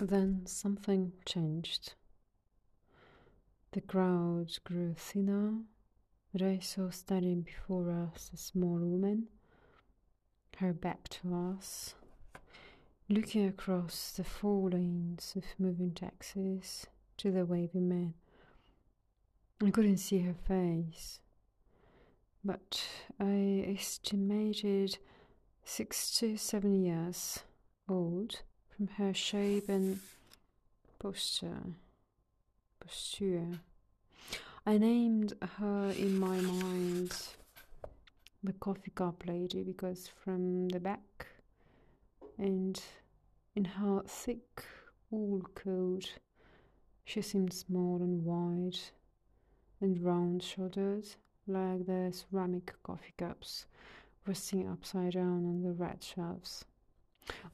Then something changed. The crowd grew thinner, saw standing before us a small woman, her back to us, looking across the four lanes of moving taxis to the waving man. I couldn't see her face, but I estimated six to seven years old from her shape and posture. Posture. I named her in my mind the coffee cup lady because from the back and in her thick wool coat she seemed small and wide and round shouldered like the ceramic coffee cups resting upside down on the red shelves.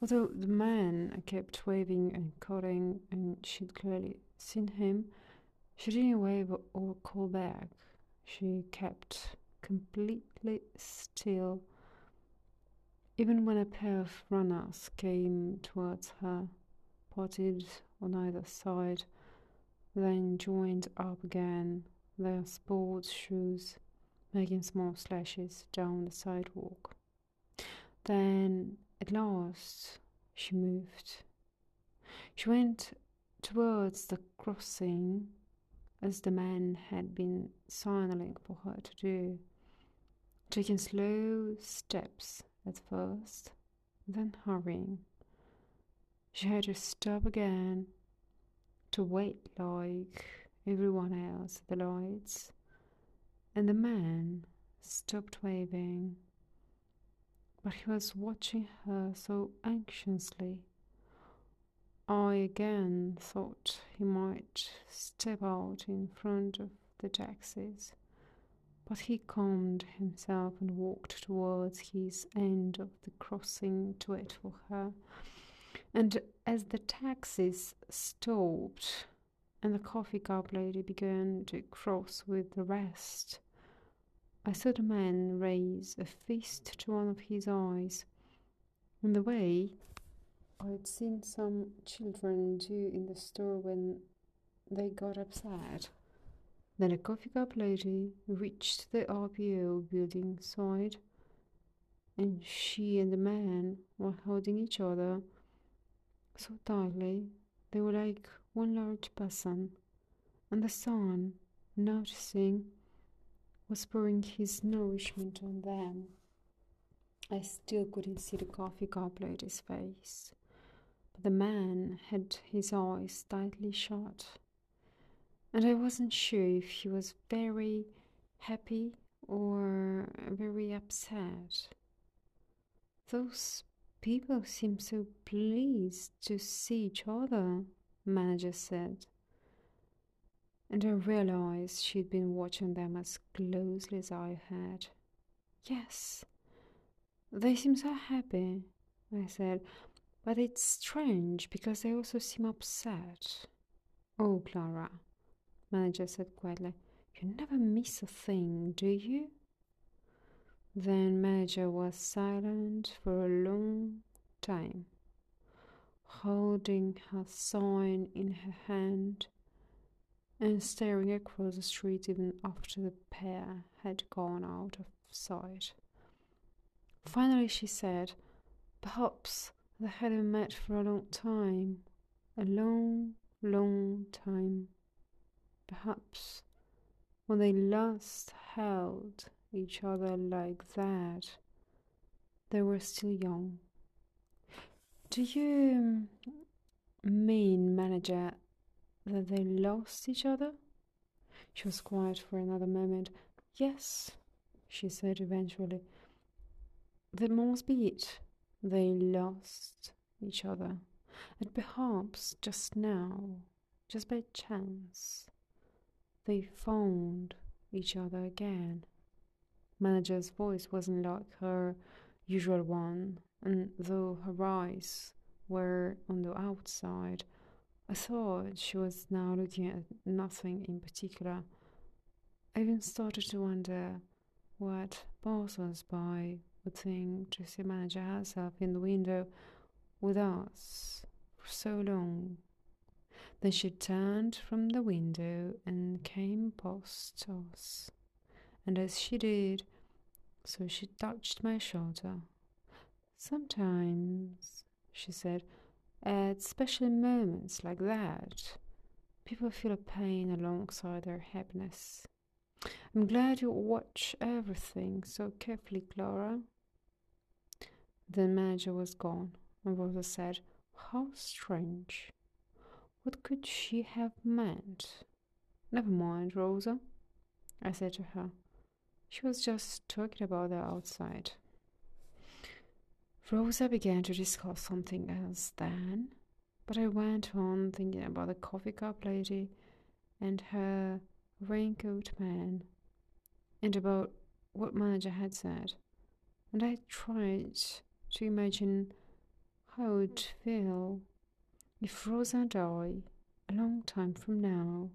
Although the man kept waving and calling, and she'd clearly seen him, she didn't wave or call back. She kept completely still. Even when a pair of runners came towards her, potted on either side, then joined up again, their sports shoes making small slashes down the sidewalk. Then, at last, she moved. She went towards the crossing as the man had been signaling for her to do, taking slow steps at first, then hurrying. She had to stop again to wait like everyone else at the lights, and the man stopped waving, but he was watching her so anxiously. I again thought he might step out in front of the taxis, but he calmed himself and walked towards his end of the crossing to wait for her. And as the taxis stopped and the coffee cup lady began to cross with the rest, I saw the man raise a fist to one of his eyes in the way I had seen some children do in the store when they got upset. Then a coffee cup lady reached the RPO building side, and she and the man were holding each other so tightly they were like one large person. And the sun, noticing, was pouring his nourishment on them. I still couldn't see the coffee cup lady's face. But the man had his eyes tightly shut, and I wasn't sure if he was very happy or very upset. Those people seem so pleased to see each other, manager said. And I realized she'd been watching them as closely as I had. Yes, they seem so happy, I said. But it's strange because they also seem upset. Oh, Klara, manager said quietly, you never miss a thing, do you? Then manager was silent for a long time, holding her sign in her hand and staring across the street even after the pair had gone out of sight. Finally she said, Perhaps they hadn't met for a long time. A long, long time. Perhaps when they last held each other like that, they were still young. Do you um, mean, manager, that they lost each other? She was quiet for another moment. Yes, she said eventually. That must be it. They lost each other, and perhaps just now, just by chance, they found each other again. Manager's voice wasn't like her usual one, and though her eyes were on the outside, I thought she was now looking at nothing in particular. I even started to wonder what passers by would think to see manager herself in the window with us for so long. Then she turned from the window and came past us. And as she did, so she touched my shoulder. Sometimes, she said, at special moments like that, people feel a pain alongside their happiness. I'm glad you watch everything so carefully, Klara. The manager was gone, and Rosa said, How strange. What could she have meant? Never mind, Rosa, I said to her. She was just talking about the outside. Rosa began to discuss something else then, but I went on thinking about the coffee cup lady and her raincoat man and about what manager had said. And I tried to imagine how it would feel if Rosa and I, a long time from now,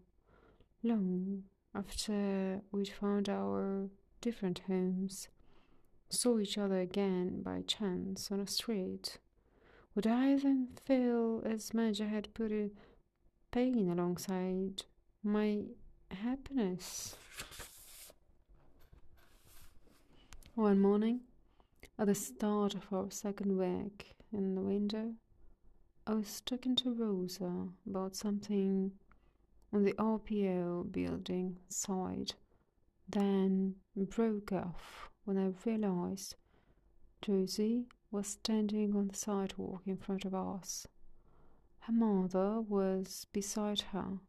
long after we'd found our different homes, saw each other again by chance on a street, would I then feel as manager had put a pain alongside my happiness? One morning, at the start of our second week in the window, I was talking to Rosa about something on the RPO building side, then broke off when I realized Josie was standing on the sidewalk in front of us. Her mother was beside her.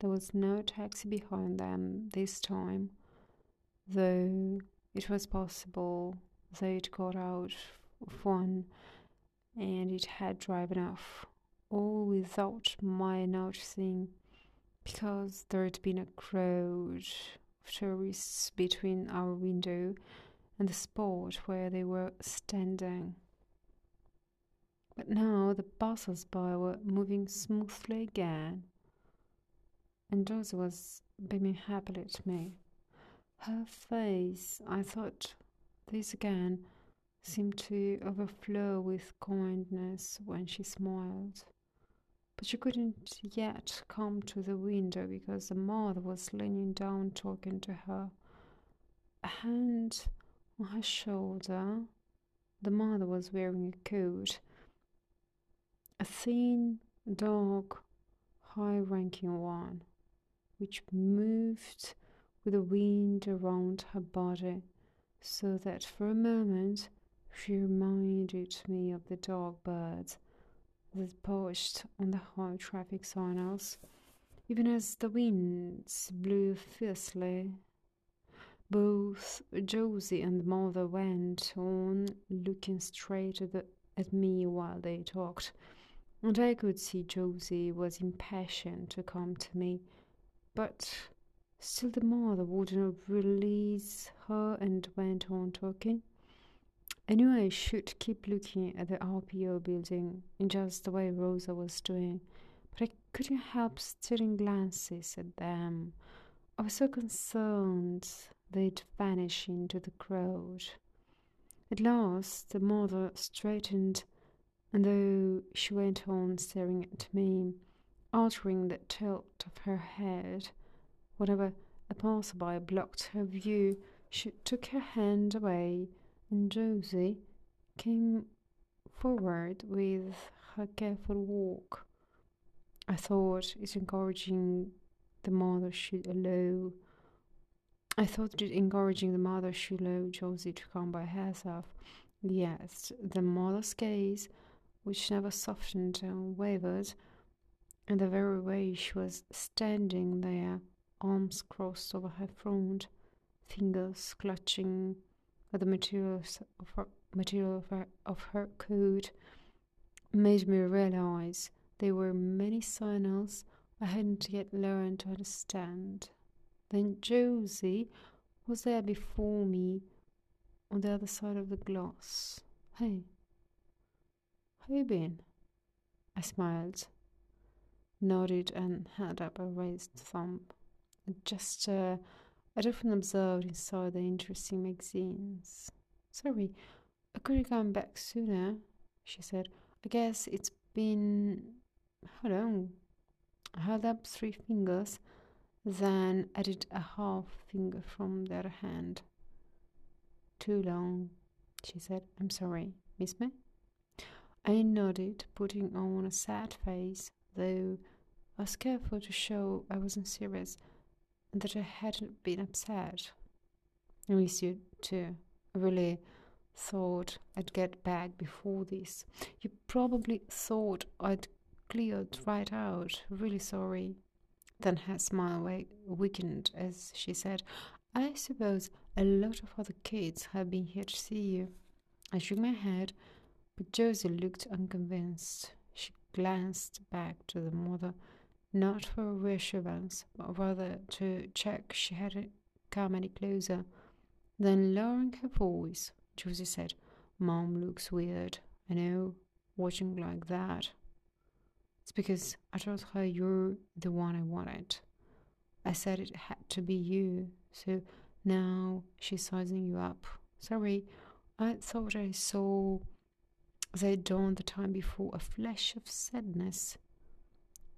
There was no taxi behind them this time, though it was possible they'd got out of one and it had driven off, all without my noticing, because there had been a crowd of tourists between our window and the spot where they were standing. But now the passers by were moving smoothly again, and Josie was beaming happily at me. Her face, I thought this again, seemed to overflow with kindness when she smiled. But she couldn't yet come to the window because the mother was leaning down talking to her. A hand on her shoulder, the mother was wearing a coat. A thin, dark, high ranking one, which moved with the wind around her body, so that for a moment she reminded me of the dog birds that perched on the high traffic signals, even as the winds blew fiercely. Both Josie and mother went on looking straight at, the, at me while they talked, and I could see Josie was impatient to come to me, but Still, the mother wouldn't release her and went on talking. I knew I should keep looking at the RPO building in just the way Rosa was doing, but I couldn't help stealing glances at them. I was so concerned they'd vanish into the crowd. At last, the mother straightened, and though she went on staring at me, altering the tilt of her head, Whenever a passerby blocked her view, she took her hand away, and Josie came forward with her careful walk. I thought it encouraging the mother should allow. I thought it encouraging the mother allow Josie to come by herself. Yes, the mother's gaze, which never softened and wavered, and the very way she was standing there arms crossed over her front, fingers clutching at the materials of her, material of her, of her coat, made me realize there were many signals I hadn't yet learned to understand. Then Josie was there before me on the other side of the glass. Hey, how you been? I smiled, nodded, and held up a raised thumb just uh, I often observed inside the interesting magazines. Sorry, I couldn't come back sooner, she said. I guess it's been. Hold on. Held up three fingers, then added a half finger from their hand. Too long, she said. I'm sorry. Miss me? I nodded, putting on a sad face, though I was careful to show I wasn't serious and that I hadn't been upset. I miss you too. I really thought I'd get back before this. You probably thought I'd cleared right out. Really sorry. Then her smile weakened as she said, I suppose a lot of other kids have been here to see you. I shook my head, but Josie looked unconvinced. She glanced back to the mother, not for reassurance, but rather to check she hadn't come any closer. Then, lowering her voice, Josie said, Mom looks weird. I know, watching like that. It's because I told her you're the one I wanted. I said it had to be you, so now she's sizing you up. Sorry, I thought I saw they dawned the time before a flash of sadness.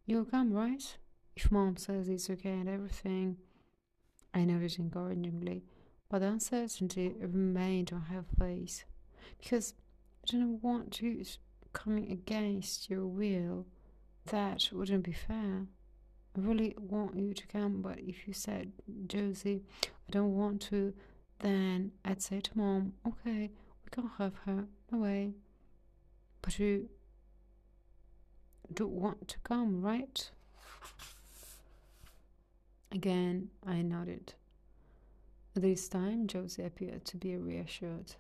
You'll come, right? If mom says it's okay and everything. I nodded encouragingly, but the uncertainty remained on her face because I didn't want you coming against your will. That wouldn't be fair. I really want you to come, but if you said, Josie, I don't want to, then I'd say to mom, okay, we can't have her, no way. But you don't want to come, right? Again, I nodded. This time, Josie appeared to be reassured.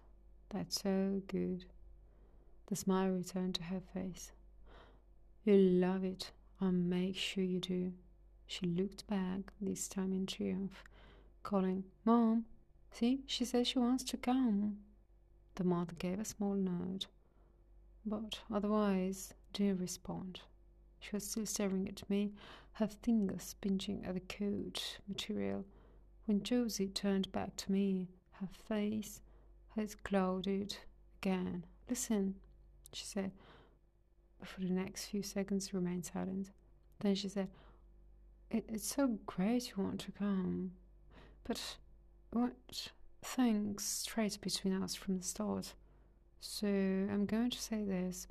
That's so good. The smile returned to her face. You'll love it. I'll make sure you do. She looked back, this time in triumph, calling, Mom, see, she says she wants to come. The mother gave a small nod, but otherwise didn't respond. She was still staring at me, her fingers pinching at the coat material. When Josie turned back to me, her face had clouded again. Listen, she said. For the next few seconds, remained silent. Then she said, it, It's so great you want to come, but what things straight between us from the start. So I'm going to say this.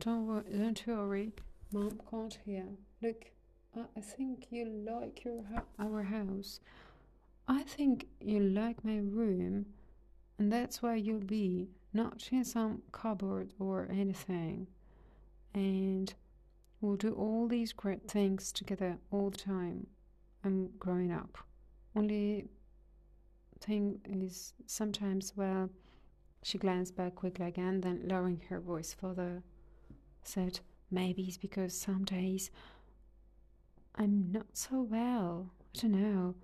Don't wor- don't worry, Mom can't hear. Look, I, I think you like your our house. I think you like my room, and that's where you'll be, not in some cupboard or anything. And we'll do all these great things together all the time. I'm growing up. Only thing is sometimes, well, she glanced back quickly again, then lowering her voice further, said, Maybe it's because some days I'm not so well. I don't know.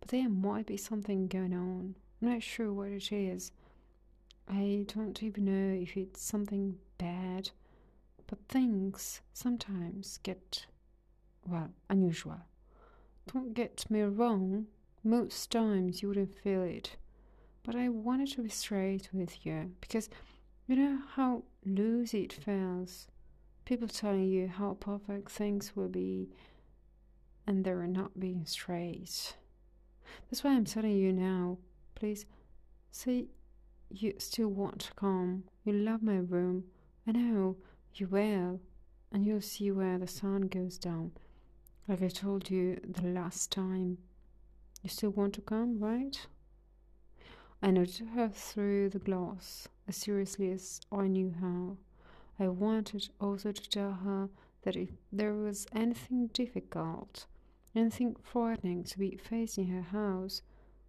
But there might be something going on. I'm not sure what it is. I don't even know if it's something bad. But things sometimes get, well, unusual. Don't get me wrong, most times you wouldn't feel it. But I wanted to be straight with you because you know how loose it feels. People telling you how perfect things will be and they're not being straight. That's why I'm telling you now. Please say you still want to come. You love my room. I know you will. And you'll see where the sun goes down. Like I told you the last time. You still want to come, right? I noted her through the glass as seriously as I knew how. I wanted also to tell her that if there was anything difficult, anything frightening to be facing her house,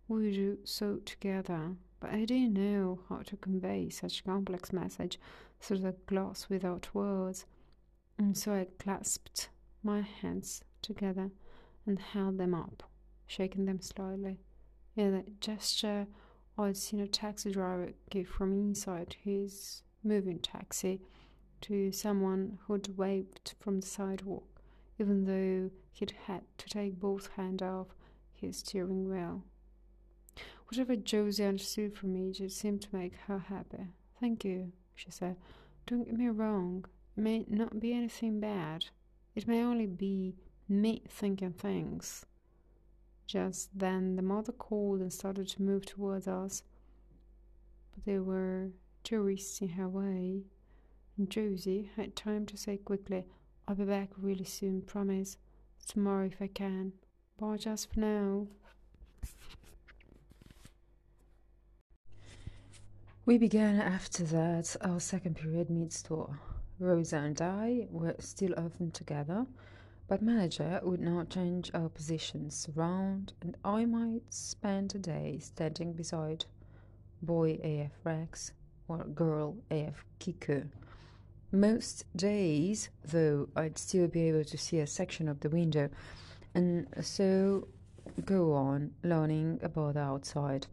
we would do so together. But I didn't know how to convey such complex message through the glass without words, and so I clasped my hands together and held them up shaking them slowly. In a gesture I'd seen a taxi driver give from inside his moving taxi to someone who'd waved from the sidewalk, even though he'd had to take both hands off his steering wheel. Whatever Josie understood from me just seemed to make her happy. Thank you, she said. Don't get me wrong, It may not be anything bad. It may only be me thinking things. Just then the mother called and started to move towards us. But there were tourists in her way, and Josie had time to say quickly, I'll be back really soon, promise. Tomorrow if I can. Bye just for now. We began after that our second period mid store. Rosa and I were still often together, but manager would not change our positions around, and I might spend a day standing beside boy AF Rex or girl AF Kiku. Most days, though, I'd still be able to see a section of the window, and so go on learning about the outside.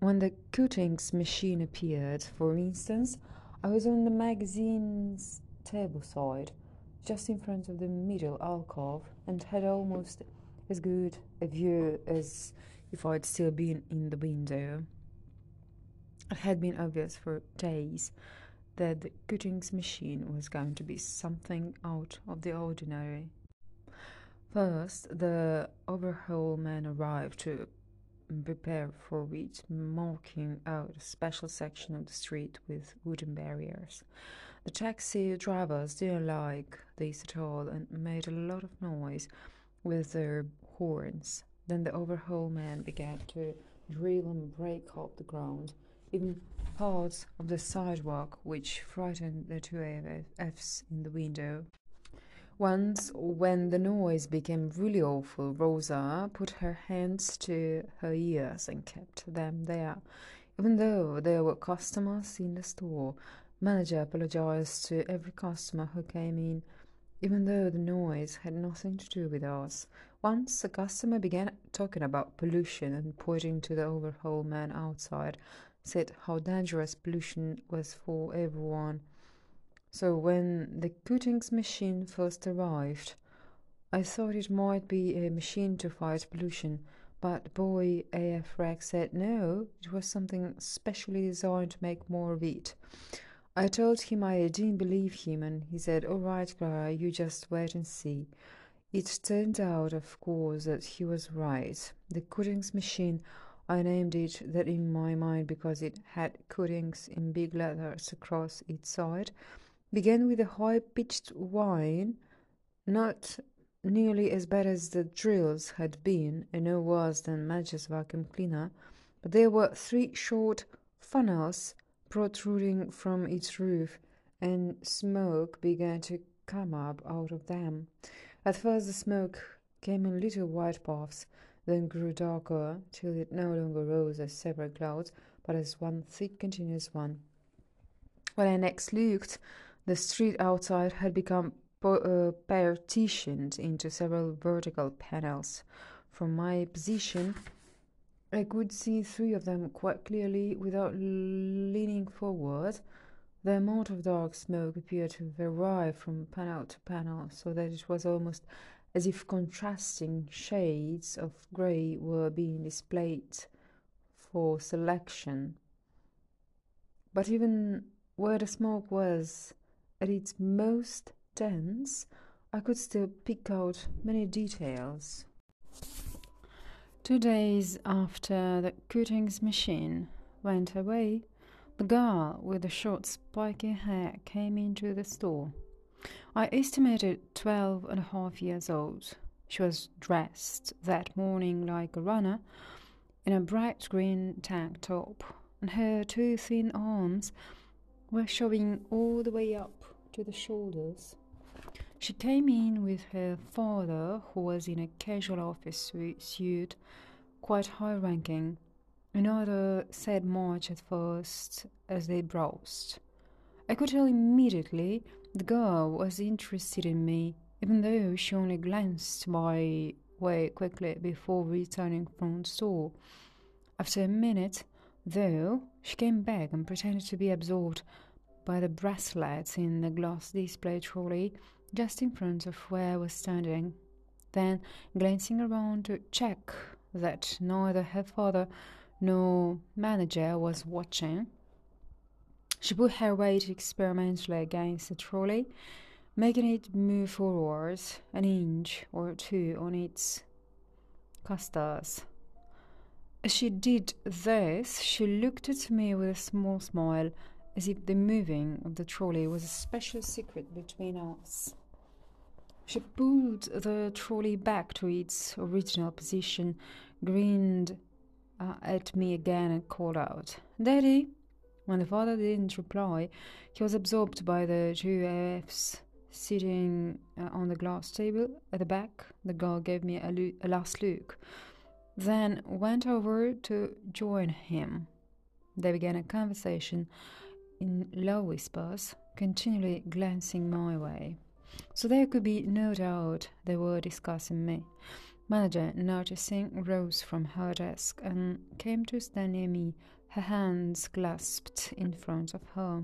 When the Cootings machine appeared, for instance, I was on the magazine's table side, just in front of the middle alcove, and had almost as good a view as if I'd still been in the window. It had been obvious for days that the Cootings machine was going to be something out of the ordinary. First, the overhaul man arrived to prepare for it, marking out a special section of the street with wooden barriers. The taxi drivers didn't like this at all and made a lot of noise with their horns. Then the overhaul man began to drill and break up the ground, even parts of the sidewalk, which frightened the two AFs in the window. Once, when the noise became really awful, Rosa put her hands to her ears and kept them there. Even though there were customers in the store, manager apologized to every customer who came in, even though the noise had nothing to do with us. Once a customer began talking about pollution and pointing to the overhaul man outside, said how dangerous pollution was for everyone. So when the Cootings machine first arrived, I thought it might be a machine to fight pollution, but boy AF Rex said no, it was something specially designed to make more of it. I told him I didn't believe him, and he said, All right, Klara, you just wait and see. It turned out, of course, that he was right. The Cootings machine, I named it that in my mind because it had Cootings in big letters across its side began with a high pitched whine, not nearly as bad as the drills had been, and no worse than Madge's vacuum cleaner, but there were three short funnels protruding from its roof, and smoke began to come up out of them. At first, the smoke came in little white puffs, then grew darker till it no longer rose as separate clouds, but as one thick continuous one. When I next looked, the street outside had become uh, partitioned into several vertical panels. From my position, I could see three of them quite clearly without leaning forward. The amount of dark smoke appeared to vary from panel to panel, so that it was almost as if contrasting shades of grey were being displayed for selection. But even where the smoke was, at its most dense, I could still pick out many details. Two days after the Cootings machine went away, the girl with the short spiky hair came into the store. I estimated twelve and a half years old. She was dressed that morning like a runner in a bright green tank top, and her two thin arms were showing all the way up to the shoulders. She came in with her father, who was in a casual office suit, quite high ranking. Neither said much at first as they browsed. I could tell immediately the girl was interested in me, even though she only glanced my way quickly before returning from the store. After a minute, though, she came back and pretended to be absorbed by the bracelets in the glass display trolley just in front of where I was standing. Then, glancing around to check that neither her father nor manager was watching, she put her weight experimentally against the trolley making it move forwards an inch or two on its casters. As she did this, she looked at me with a small smile, as if the moving of the trolley was a special secret between us. She pulled the trolley back to its original position, grinned uh, at me again, and called out, Daddy! When the father didn't reply, he was absorbed by the two AFs sitting uh, on the glass table at the back. The girl gave me a, lo- a last look, then went over to join him. They began a conversation in low whispers, continually glancing my way. So there could be no doubt they were discussing me. Manager, noticing, rose from her desk and came to stand near me, her hands clasped in front of her.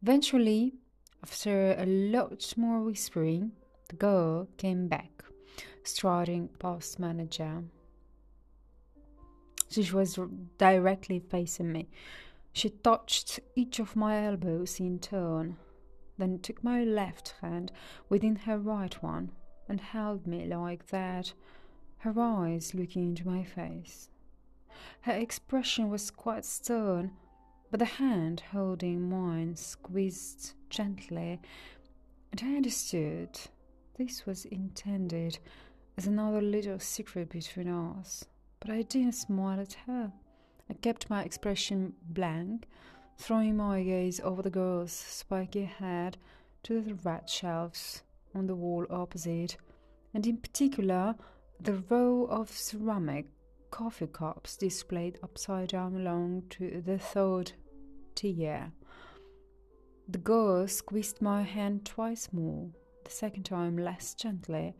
Eventually, after a lot more whispering, the girl came back, striding past manager. She was directly facing me. She touched each of my elbows in turn, then took my left hand within her right one and held me like that, her eyes looking into my face. Her expression was quite stern, but the hand holding mine squeezed gently, and I understood this was intended as another little secret between us. But I didn't smile at her. I kept my expression blank, throwing my gaze over the girl's spiky head to the red shelves on the wall opposite, and in particular the row of ceramic coffee cups displayed upside down along to the third tier. The girl squeezed my hand twice more, the second time less gently,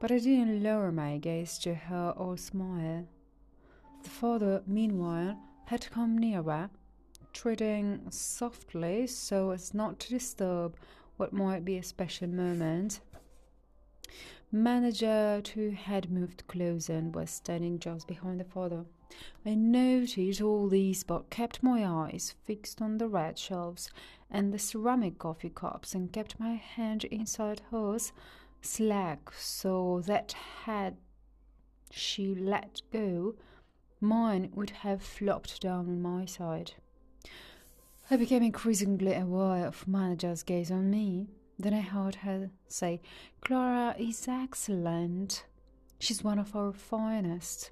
but I didn't lower my gaze to her or smile. The father, meanwhile, had come nearer, treading softly so as not to disturb what might be a special moment. Manager, too, had moved closer and was standing just behind the father. I noticed all these but kept my eyes fixed on the red shelves and the ceramic coffee cups and kept my hand inside hers slack so that had she let go, mine would have flopped down on my side. I became increasingly aware of manager's gaze on me. Then I heard her say, Clara is excellent. She's one of our finest.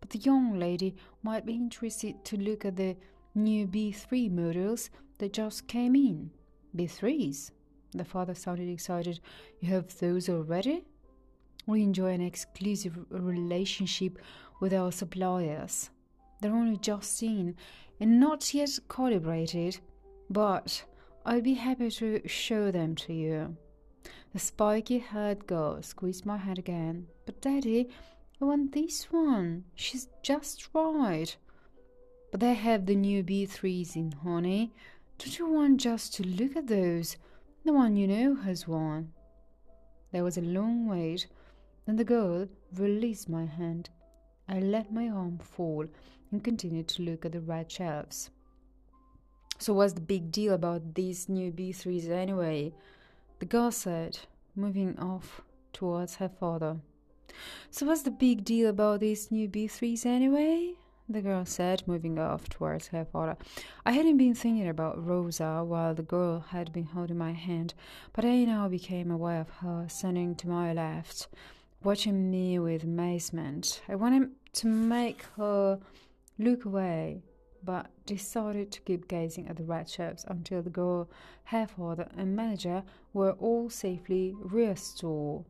But the young lady might be interested to look at the new B3 models that just came in. B3s? The father sounded excited. You have those already? We enjoy an exclusive relationship with our suppliers. They're only just in and not yet calibrated, but I'll be happy to show them to you. The spiky haired girl squeezed my hand again. But, Daddy, I want this one. She's just right. But they have the new B3s in, honey. Don't you want just to look at those? The one you know has one. There was a long wait. Then the girl released my hand. I let my arm fall and continued to look at the red shelves. So, what's the big deal about these new B3s anyway? The girl said, moving off towards her father. So, what's the big deal about these new B3s anyway? The girl said, moving off towards her father. I hadn't been thinking about Rosa while the girl had been holding my hand, but I now became aware of her standing to my left, watching me with amazement. I wanted to make her look away, but decided to keep gazing at the red shelves until the girl, her father, and manager were all safely restored.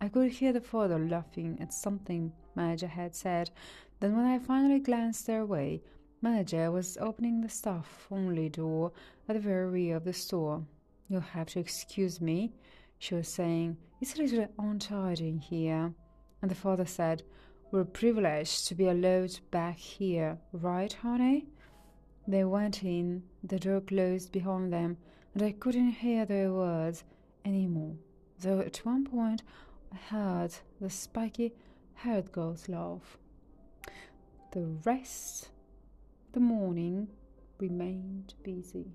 I could hear the father laughing at something manager had said. Then, when I finally glanced their way, manager was opening the staff only door at the very rear of the store. You'll have to excuse me, she was saying. It's a little untidy in here. And the father said, We're privileged to be allowed back here, right, honey? They went in, the door closed behind them, and I couldn't hear their words any more, though at one point I heard the spiky haired girl's laugh. The rest the morning remained busy.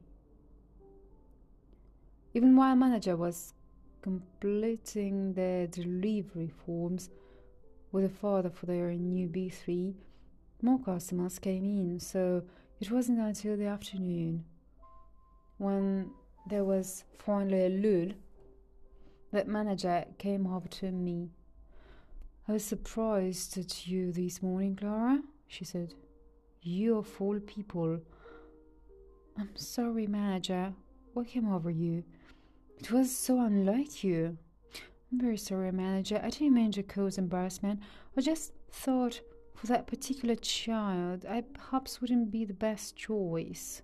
Even while manager was completing their delivery forms with a father for their new B3, more customers came in, so it wasn't until the afternoon when there was finally a lull that manager came over to me. I was surprised at you this morning, Klara, she said. You of all people. I'm sorry, manager. What came over you? It was so unlike you. I'm very sorry, manager. I didn't mean to cause embarrassment. I just thought for that particular child, I perhaps wouldn't be the best choice.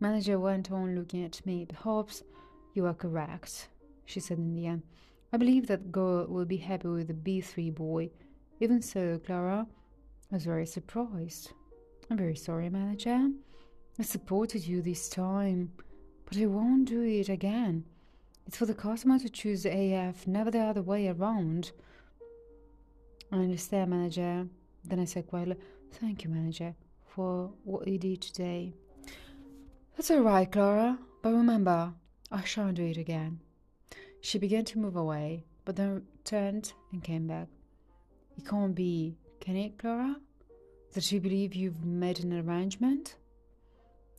Manager went on looking at me. Perhaps you are correct, she said in the end. I believe that girl will be happy with the B3 boy. Even so, Klara I was very surprised. I'm very sorry, manager. I supported you this time, but I won't do it again. It's for the customer to choose the AF, never the other way around. I understand, manager. Then I said quietly, Thank you, manager, for what you did today. That's all right, Klara, but remember, I shan't do it again. She began to move away, but then turned and came back. It can't be, can it, Klara? That you believe you've made an arrangement?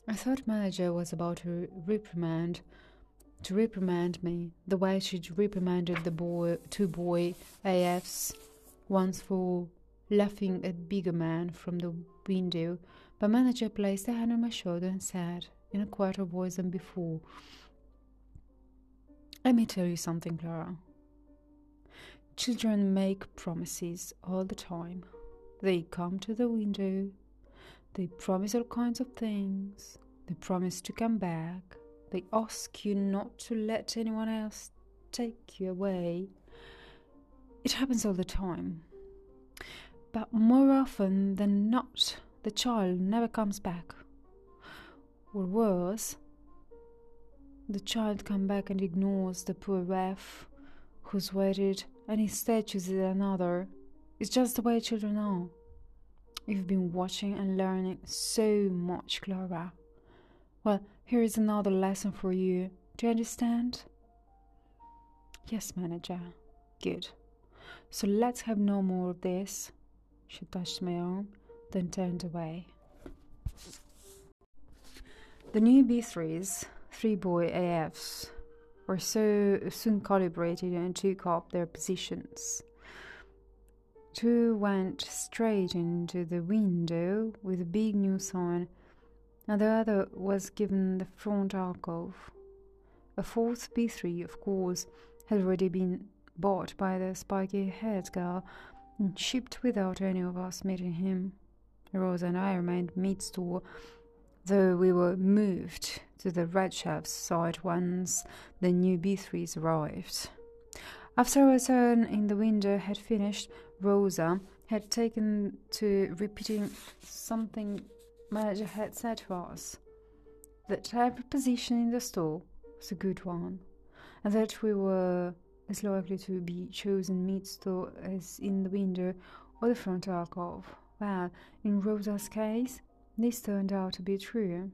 I thought manager was about to reprimand to reprimand me the way she'd reprimanded the boy two boy AFs once for laughing at Beggar Man from the window, but manager placed a hand on my shoulder and said, in a quieter voice than before, Let me tell you something, Klara. Children make promises all the time. They come to the window, they promise all kinds of things, they promise to come back, they ask you not to let anyone else take you away. It happens all the time. But more often than not, the child never comes back. Or worse, the child comes back and ignores the poor ref who's waited and instead chooses another. It's just the way children are. You've been watching and learning so much, Klara. Well, here is another lesson for you. Do you understand? Yes, manager. Good. So let's have no more of this. She touched my arm, then turned away. The new B3s, three boy AFs, were so soon calibrated and took up their positions. Two went straight into the window with a big new sign, and the other was given the front alcove. A fourth B3, of course, had already been bought by the spiky haired girl and shipped without any of us meeting him. Rosa and I remained mid-store, though we were moved to the red chef's side once the new B3s arrived. After our turn in the window had finished, Rosa had taken to repeating something manager had said to us. That every position in the store was a good one, and that we were as likely to be chosen mid-store as in the window or the front alcove. Well, in Rosa's case, this turned out to be true.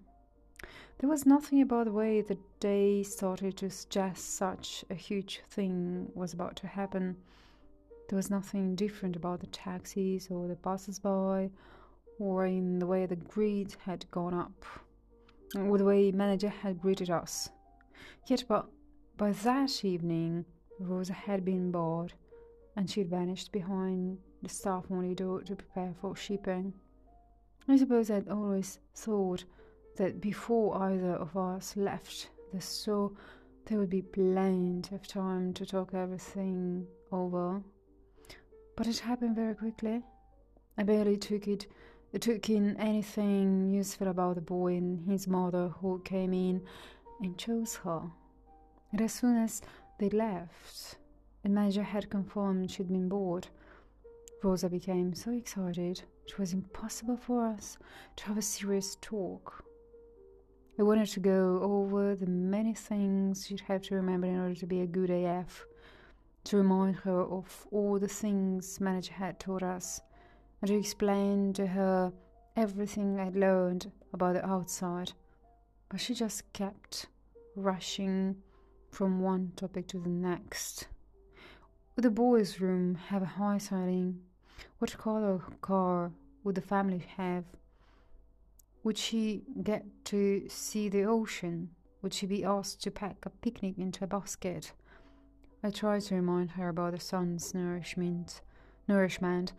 There was nothing about the way the day started to suggest such a huge thing was about to happen. There was nothing different about the taxis or the passers-by, or in the way the grid had gone up, or the way manager had greeted us. Yet, but by that evening, Rosa had been bored, and she'd vanished behind the staff only door to prepare for shipping. I suppose I'd always thought that before either of us left the store, there would be plenty of time to talk everything over. But it happened very quickly. I barely took it took in anything useful about the boy and his mother who came in and chose her. And as soon as they left. The manager had confirmed she'd been bored. Rosa became so excited it was impossible for us to have a serious talk. I wanted to go over the many things she'd have to remember in order to be a good AF, to remind her of all the things manager had taught us, and to explain to her everything I'd learned about the outside. But she just kept rushing from one topic to the next. Would the boys' room have a high ceiling? What color car would the family have? Would she get to see the ocean? Would she be asked to pack a picnic into a basket? I tried to remind her about the sun's nourishment, nourishment,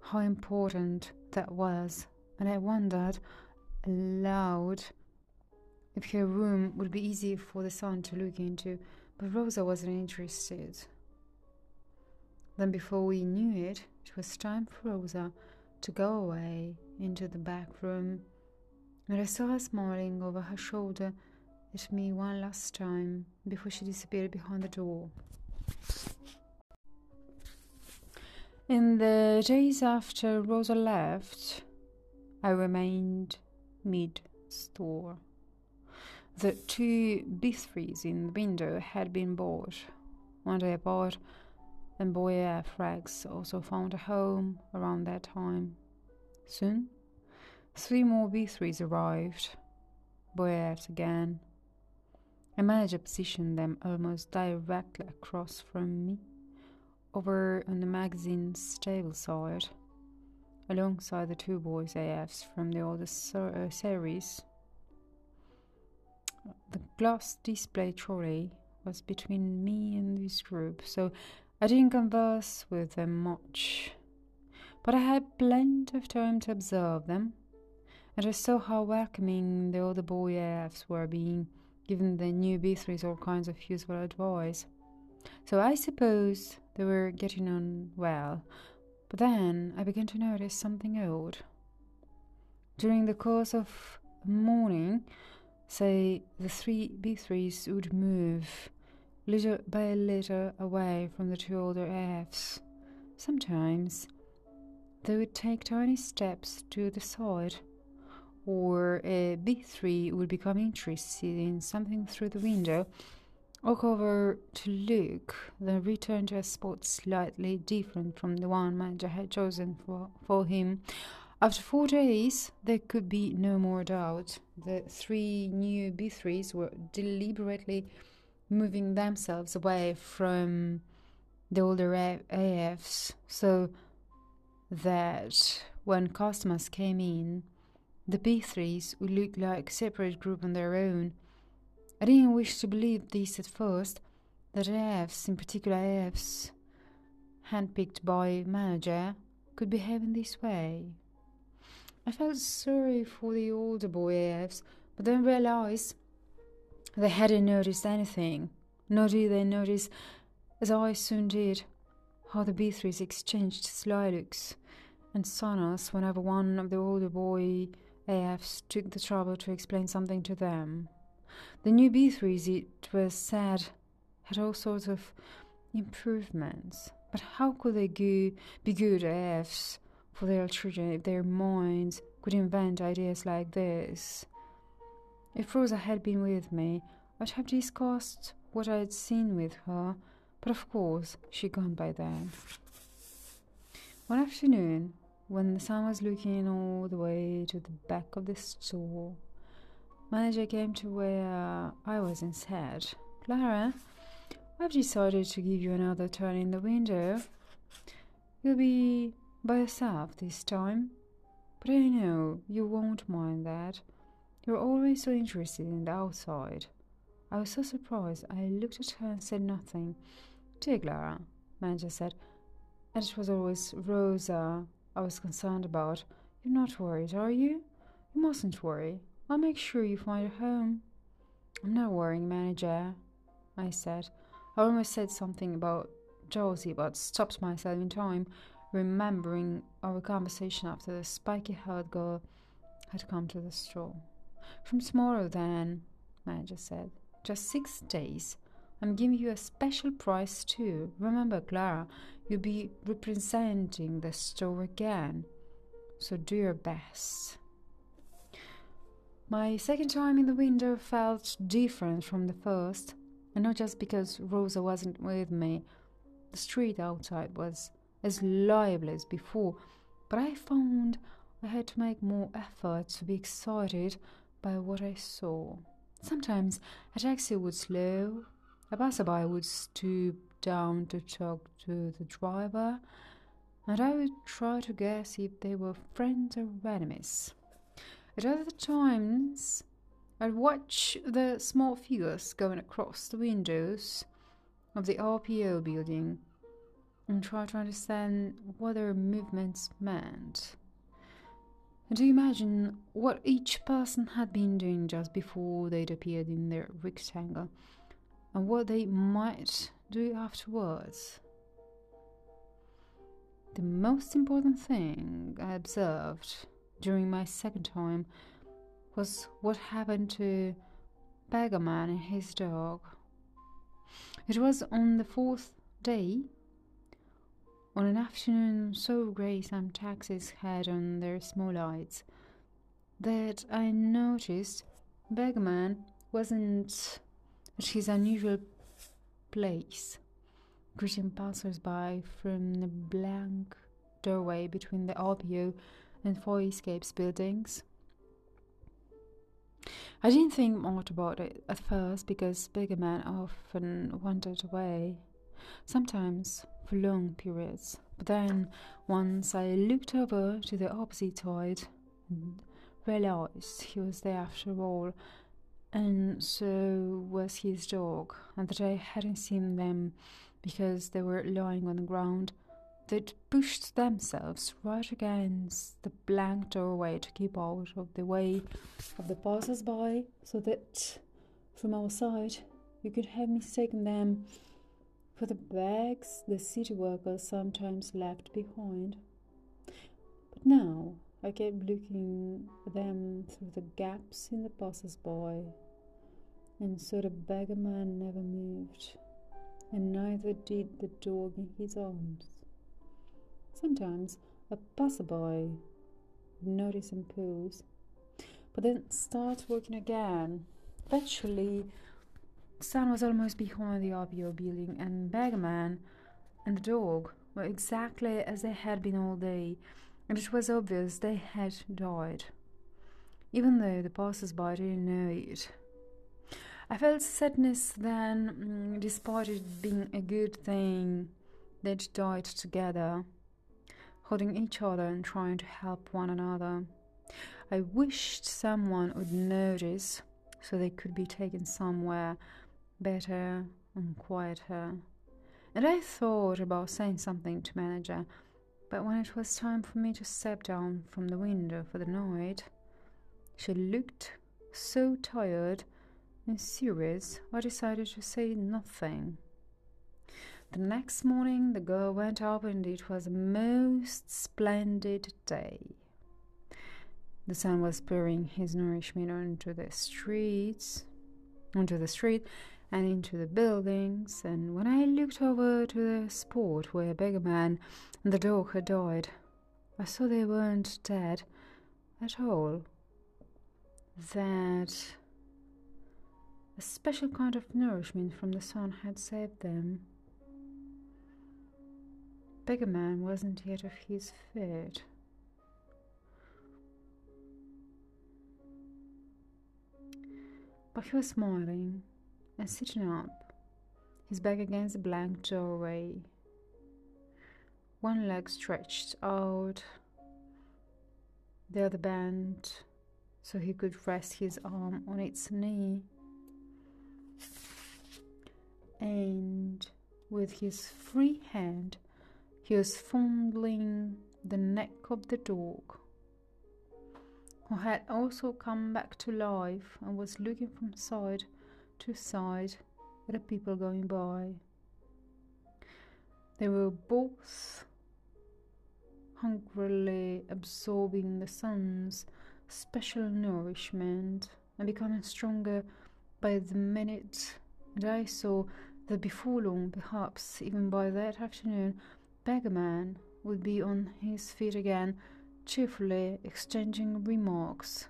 how important that was, and I wondered aloud if her room would be easy for the sun to look into, but Rosa wasn't interested. Then, before we knew it, it was time for Rosa to go away into the back room, and I saw her smiling over her shoulder at me one last time before she disappeared behind the door. In the days after Rosa left, I remained mid store. The two B3s in the window had been bought. One day apart, and Boy AF Rex also found a home around that time. Soon, three more B3s arrived. Boyers again. A manager positioned them almost directly across from me, over on the magazine's stable side, alongside the two boys AFs from the older uh, series. The glass display trolley was between me and this group, so I didn't converse with them much. But I had plenty of time to observe them, and I saw how welcoming the older boy AFs were being giving the new B3s all kinds of useful advice. So I suppose they were getting on well. But then I began to notice something odd. During the course of morning, say the three B3s would move little by little away from the two older AFs. Sometimes they would take tiny steps to the side or a B3 would become interested in something through the window, walk over to look, then return to a spot slightly different from the one manager had chosen for, for him. After four days, there could be no more doubt. The three new B3s were deliberately moving themselves away from the older AFs so that when customers came in, the B3s would look like a separate group on their own. I didn't wish to believe this at first, that AFs, in particular AFs, handpicked by manager, could behave in this way. I felt sorry for the older boy AFs, but then realized they hadn't noticed anything, nor did they notice, as I soon did, how the B3s exchanged sly looks and sonos whenever one of the older boy AFs took the trouble to explain something to them. The new B3s, it was said, had all sorts of improvements. But how could they go, be good AFs for their children if their minds could invent ideas like this? If Rosa had been with me, I'd have discussed what I had seen with her, but of course she'd gone by then. One afternoon, when the sun was looking all the way to the back of the store, manager came to where I was and said, Klara, I've decided to give you another turn in the window. You'll be by yourself this time, but I know you won't mind that. You're always so interested in the outside. I was so surprised I looked at her and said nothing. Dear Klara, manager said, and it was always Rosa I was concerned about. You're not worried, are you? You mustn't worry. I'll make sure you find a home. I'm not worrying, manager, I said. I almost said something about Josie, but stopped myself in time, remembering our conversation after the spiky haired girl had come to the store. From tomorrow, then, manager said. Just six days. I'm giving you a special price too. Remember, Klara, you'll be representing the store again. So do your best. My second time in the window felt different from the first, and not just because Rosa wasn't with me. The street outside was as lively as before, but I found I had to make more effort to be excited by what I saw. Sometimes a taxi would slow A passerby would stoop down to talk to the driver, and I would try to guess if they were friends or enemies. At other times, I'd watch the small figures going across the windows of the RPO building and try to understand what their movements meant. And to imagine what each person had been doing just before they'd appeared in their rectangle and what they might do afterwards. The most important thing I observed during my second time was what happened to Beggar Man and his dog. It was on the fourth day, on an afternoon so grey some taxis had on their small lights, that I noticed Beggar Man wasn't at his unusual place, greeting passers-by from the blank doorway between the RPO and Fire Escapes buildings. I didn't think much about it at first because Beggar Man often wandered away, sometimes for long periods. But then, once I looked over to the opposite side and realized he was there after all, and so was his dog, and that I hadn't seen them because they were lying on the ground. They'd pushed themselves right against the blank doorway to keep out of the way of the passers by, so that from our side you could have mistaken them for the bags the city workers sometimes left behind. But now I kept looking at them through the gaps in the passers by, and so the Beggar Man never moved, and neither did the dog in his arms. Sometimes a passerby would notice and pause, but then start working again. Eventually, sun was almost behind the RPO building, and Beggar Man and the dog were exactly as they had been all day, and it was obvious they had died, even though the passers-by didn't know it. I felt sadness then, mm, despite it being a good thing they'd died together holding each other and trying to help one another. I wished someone would notice so they could be taken somewhere better and quieter. And I thought about saying something to manager, but when it was time for me to step down from the window for the night, she looked so tired and serious I decided to say nothing. The next morning, the girl went up, and it was a most splendid day. The sun was pouring his nourishment onto the streets, onto the street, and into the buildings. And when I looked over to the spot where Beggar Man and the dog had died, I saw they weren't dead at all. That a special kind of nourishment from the sun had saved them. Beggar Man wasn't yet of his feet. But he was smiling and sitting up, his back against the blank doorway, one leg stretched out, the other bent so he could rest his arm on its knee. And with his free hand, he was fondling the neck of the dog, who had also come back to life and was looking from side to side at the people going by. They were both hungrily absorbing the sun's special nourishment and becoming stronger by the minute, and I saw that before long, perhaps even by that afternoon, Beggar Man would be on his feet again, cheerfully exchanging remarks,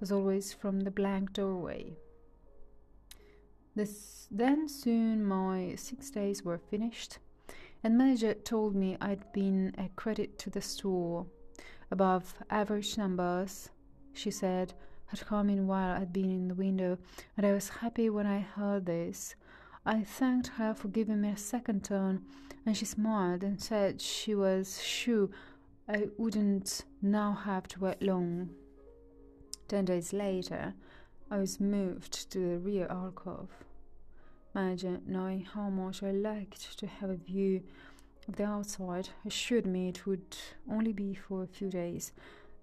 as always from the blank doorway. This, then soon my six days were finished, and manager told me I'd been a credit to the store. Above average numbers, she said, had come in while I'd been in the window, and I was happy when I heard this. I thanked her for giving me a second turn, and she smiled and said she was sure I wouldn't now have to wait long. Ten days later, I was moved to the rear alcove. Manager, knowing how much I liked to have a view of the outside, assured me it would only be for a few days.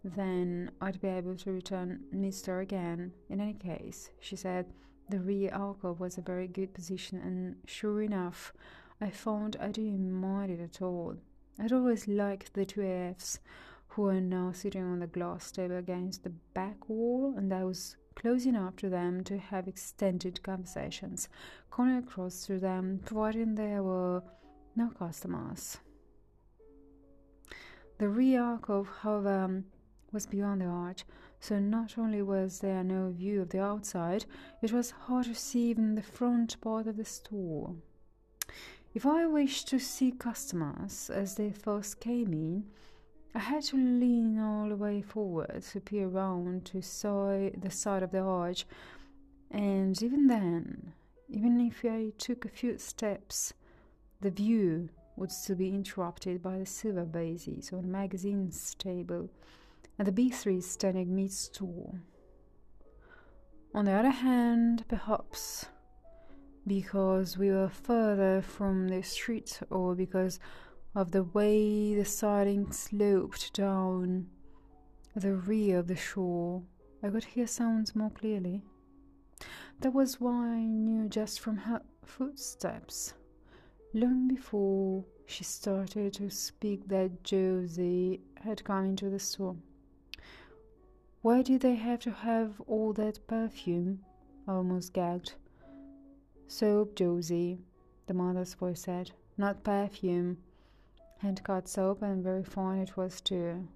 Then I'd be able to return mid-star again. In any case, she said, the rear alcove was a very good position, and sure enough, I found I didn't mind it at all. I'd always liked the two AFs who were now sitting on the glass table against the back wall, and I was close enough to them to have extended conversations, coming across to them, providing there were no customers. The rear alcove, however, um, was beyond the arch, so not only was there no view of the outside, it was hard to see even the front part of the store. If I wished to see customers as they first came in, I had to lean all the way forward to peer around to see the side of the arch, and even then, even if I took a few steps, the view would still be interrupted by the silver vases on the magazines table and the B3 standing mid store. On the other hand, perhaps because we were further from the street or because of the way the siding sloped down the rear of the shore, I could hear sounds more clearly. That was why I knew just from her footsteps, long before she started to speak, that Josie had come into the store. Why did they have to have all that perfume? I almost gagged. Soap, Josie, the mother's voice said. Not perfume. Hand cut soap, and very fine it was too.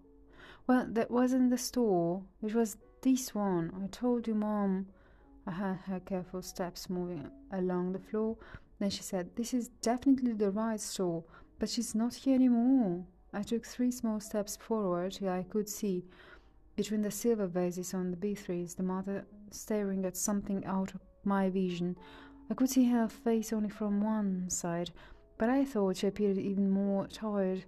Well, that wasn't the store. It was this one. I told you, Mom. I heard her careful steps moving along the floor. Then she said, This is definitely the right store, but she's not here anymore. I took three small steps forward till I could see between the silver vases on the B3s, the mother staring at something out of my vision. I could see her face only from one side, but I thought she appeared even more tired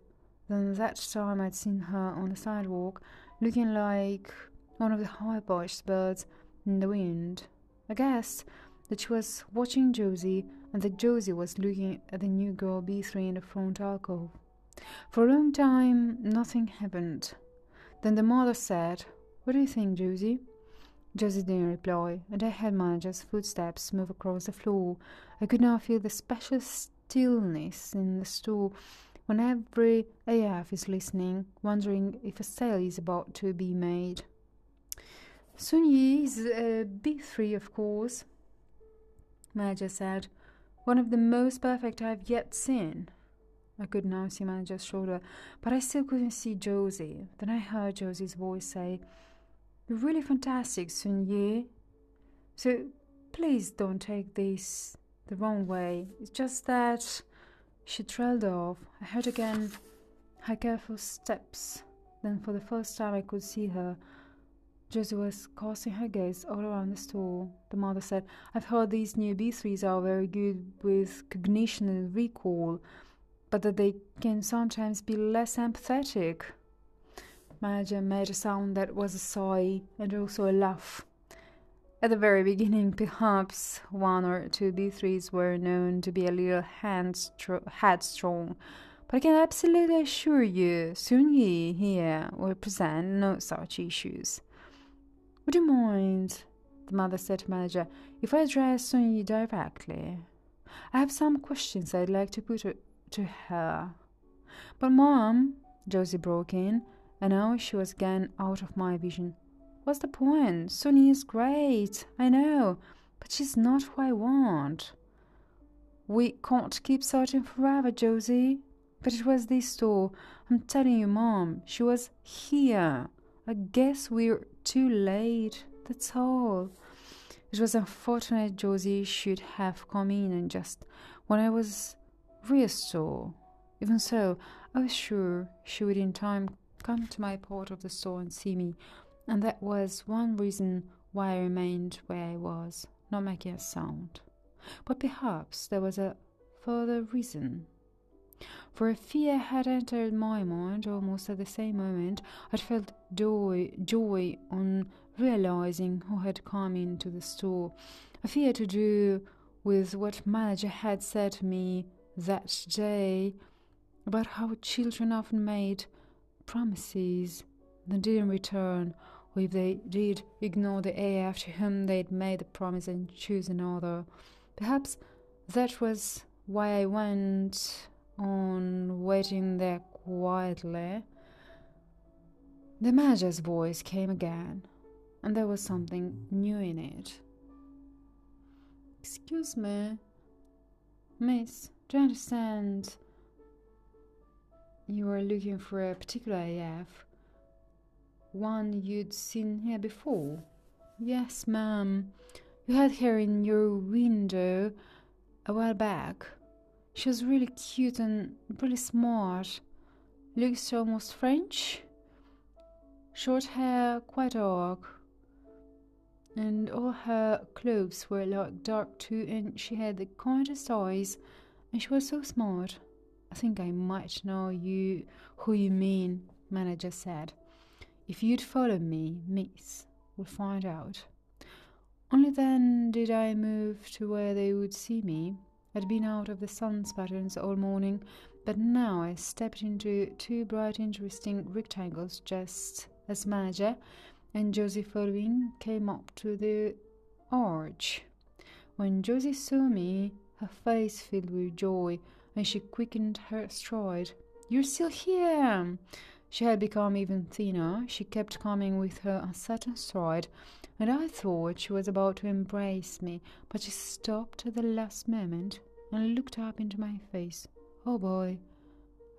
than that time I'd seen her on the sidewalk, looking like one of the high pitched birds in the wind. I guessed that she was watching Josie and that Josie was looking at the new girl B3 in the front alcove. For a long time, nothing happened. Then the mother said, What do you think, Josie? Josie didn't reply, and I heard manager's footsteps move across the floor. I could now feel the special stillness in the store when every AF is listening, wondering if a sale is about to be made. Sunyi is a B3, of course, Manager said. One of the most perfect I've yet seen. I could now see Manager's shoulder, but I still couldn't see Josie. Then I heard Josie's voice say, You're really fantastic, Sun Yi. So please don't take this the wrong way. It's just that she trailed off. I heard again her careful steps. Then for the first time I could see her. Josie was casting her gaze all around the store. The mother said, I've heard these new B3s are very good with cognition and recall but that they can sometimes be less empathetic. Manager made a sound that was a sigh and also a laugh. At the very beginning, perhaps one or two B3s were known to be a little headstrong, but I can absolutely assure you, Sun Yi here will present no such issues. Would you mind, the mother said to manager, if I address Sun Yi directly? I have some questions I'd like to put to her. But, Mom, Josie broke in, and now she was again out of my vision. What's the point? Sunny is great, I know, but she's not who I want. We can't keep searching forever, Josie. But it was this store. I'm telling you, Mom, she was here. I guess we're too late. That's all. It was unfortunate Josie should have come in and just when I was restore. Even so, I was sure she would in time come to my part of the store and see me, and that was one reason why I remained where I was, not making a sound. But perhaps there was a further reason. For a fear had entered my mind almost at the same moment. I felt joy, joy on realizing who had come into the store. A fear to do with what manager had said to me that day about how children often made promises then didn't return, or if they did, ignore the heir to whom they'd made the promise and choose another. Perhaps that was why I went on waiting there quietly. The manager's voice came again, and there was something new in it. Excuse me, miss, do you understand? You were looking for a particular AF, one you'd seen here before. Yes, ma'am. You had her in your window a while back. She was really cute and really smart. Looks almost French. Short hair, quite dark. And all her clothes were like dark too, and she had the kindest eyes, and she was so smart. I think I might know you who you mean, manager said. If you'd follow me, miss, we'll find out. Only then did I move to where they would see me. I'd been out of the sun's patterns all morning, but now I stepped into two bright, interesting rectangles just as manager and Josie following came up to the arch. When Josie saw me, her face filled with joy, and she quickened her stride. You're still here! She had become even thinner. She kept coming with her uncertain stride, and I thought she was about to embrace me, but she stopped at the last moment and looked up into my face. Oh boy,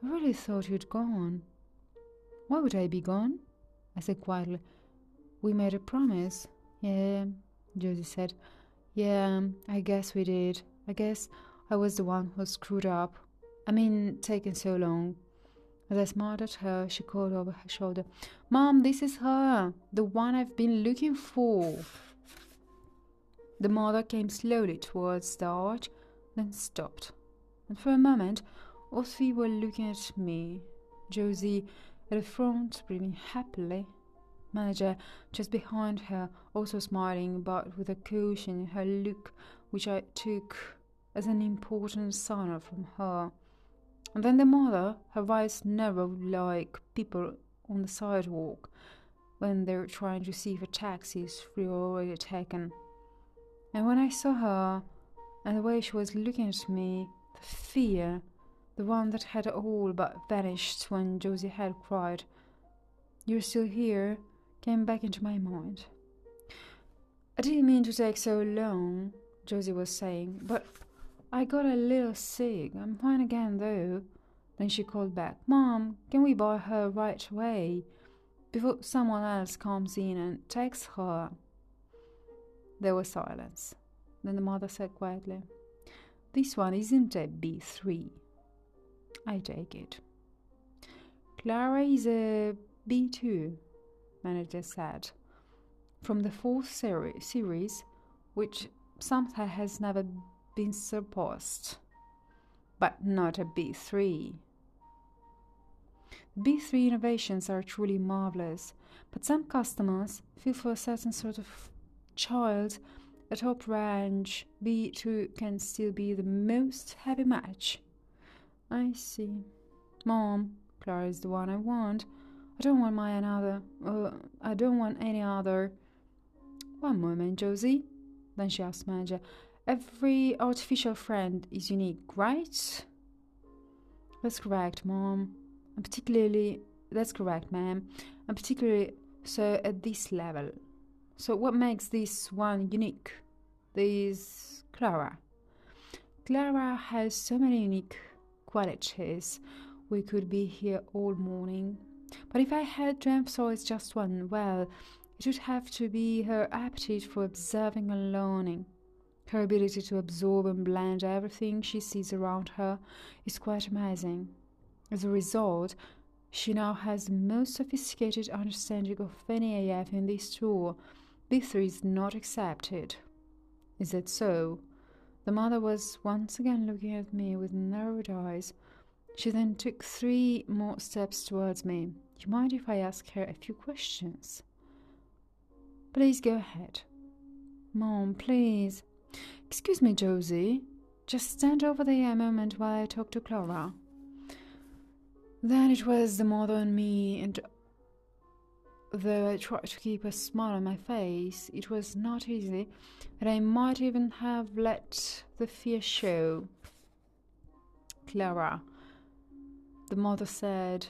I really thought you'd gone. Why would I be gone? I said quietly. We made a promise. Yeah, Josie said. Yeah, I guess we did. I guess I was the one who screwed up. I mean, taking so long. As I smiled at her, she called over her shoulder, Mom, this is her, the one I've been looking for. The mother came slowly towards the arch, then stopped. And for a moment, all three were looking at me. Josie at the front, breathing happily. Manager just behind her, also smiling, but with a caution in her look which I took as an important signal from her. And then the mother, her eyes narrowed like people on the sidewalk when they're trying to see if a taxi is free or already taken. And when I saw her and the way she was looking at me, the fear, the one that had all but vanished when Josie had cried, You're still here, came back into my mind. I didn't mean to take so long, Josie was saying, but I got a little sick. I'm fine again, though. Then she called back, Mom, can we buy her right away? Before someone else comes in and takes her. There was silence. Then the mother said quietly, This one isn't a B3. I take it. Klara is a B2, manager said. From the fourth seri- series, which somehow has never been surpassed, but not a B3. B3 innovations are truly marvelous, but some customers feel for a certain sort of child a top range B2 can still be the most happy match. I see. Mom, Klara is the one I want. I don't want my another. Uh, I don't want any other. One moment, Josie. Then she asked manager, Every artificial friend is unique, right? That's correct, Mom. And particularly, that's correct, ma'am. And particularly so at this level. So, what makes this one unique? This Klara. Klara has so many unique qualities. We could be here all morning. But if I had to emphasize just one, well, it would have to be her aptitude for observing and learning. Her ability to absorb and blend everything she sees around her is quite amazing. As a result, she now has the most sophisticated understanding of any AF in this tour. B3 is not accepted. Is that so? The mother was once again looking at me with narrowed eyes. She then took three more steps towards me. Do You mind if I ask her a few questions? Please go ahead. Mom, please. Excuse me, Josie. Just stand over there a moment while I talk to Klara. Then it was the mother and me, and though I tried to keep a smile on my face, it was not easy, and I might even have let the fear show. Klara, the mother said,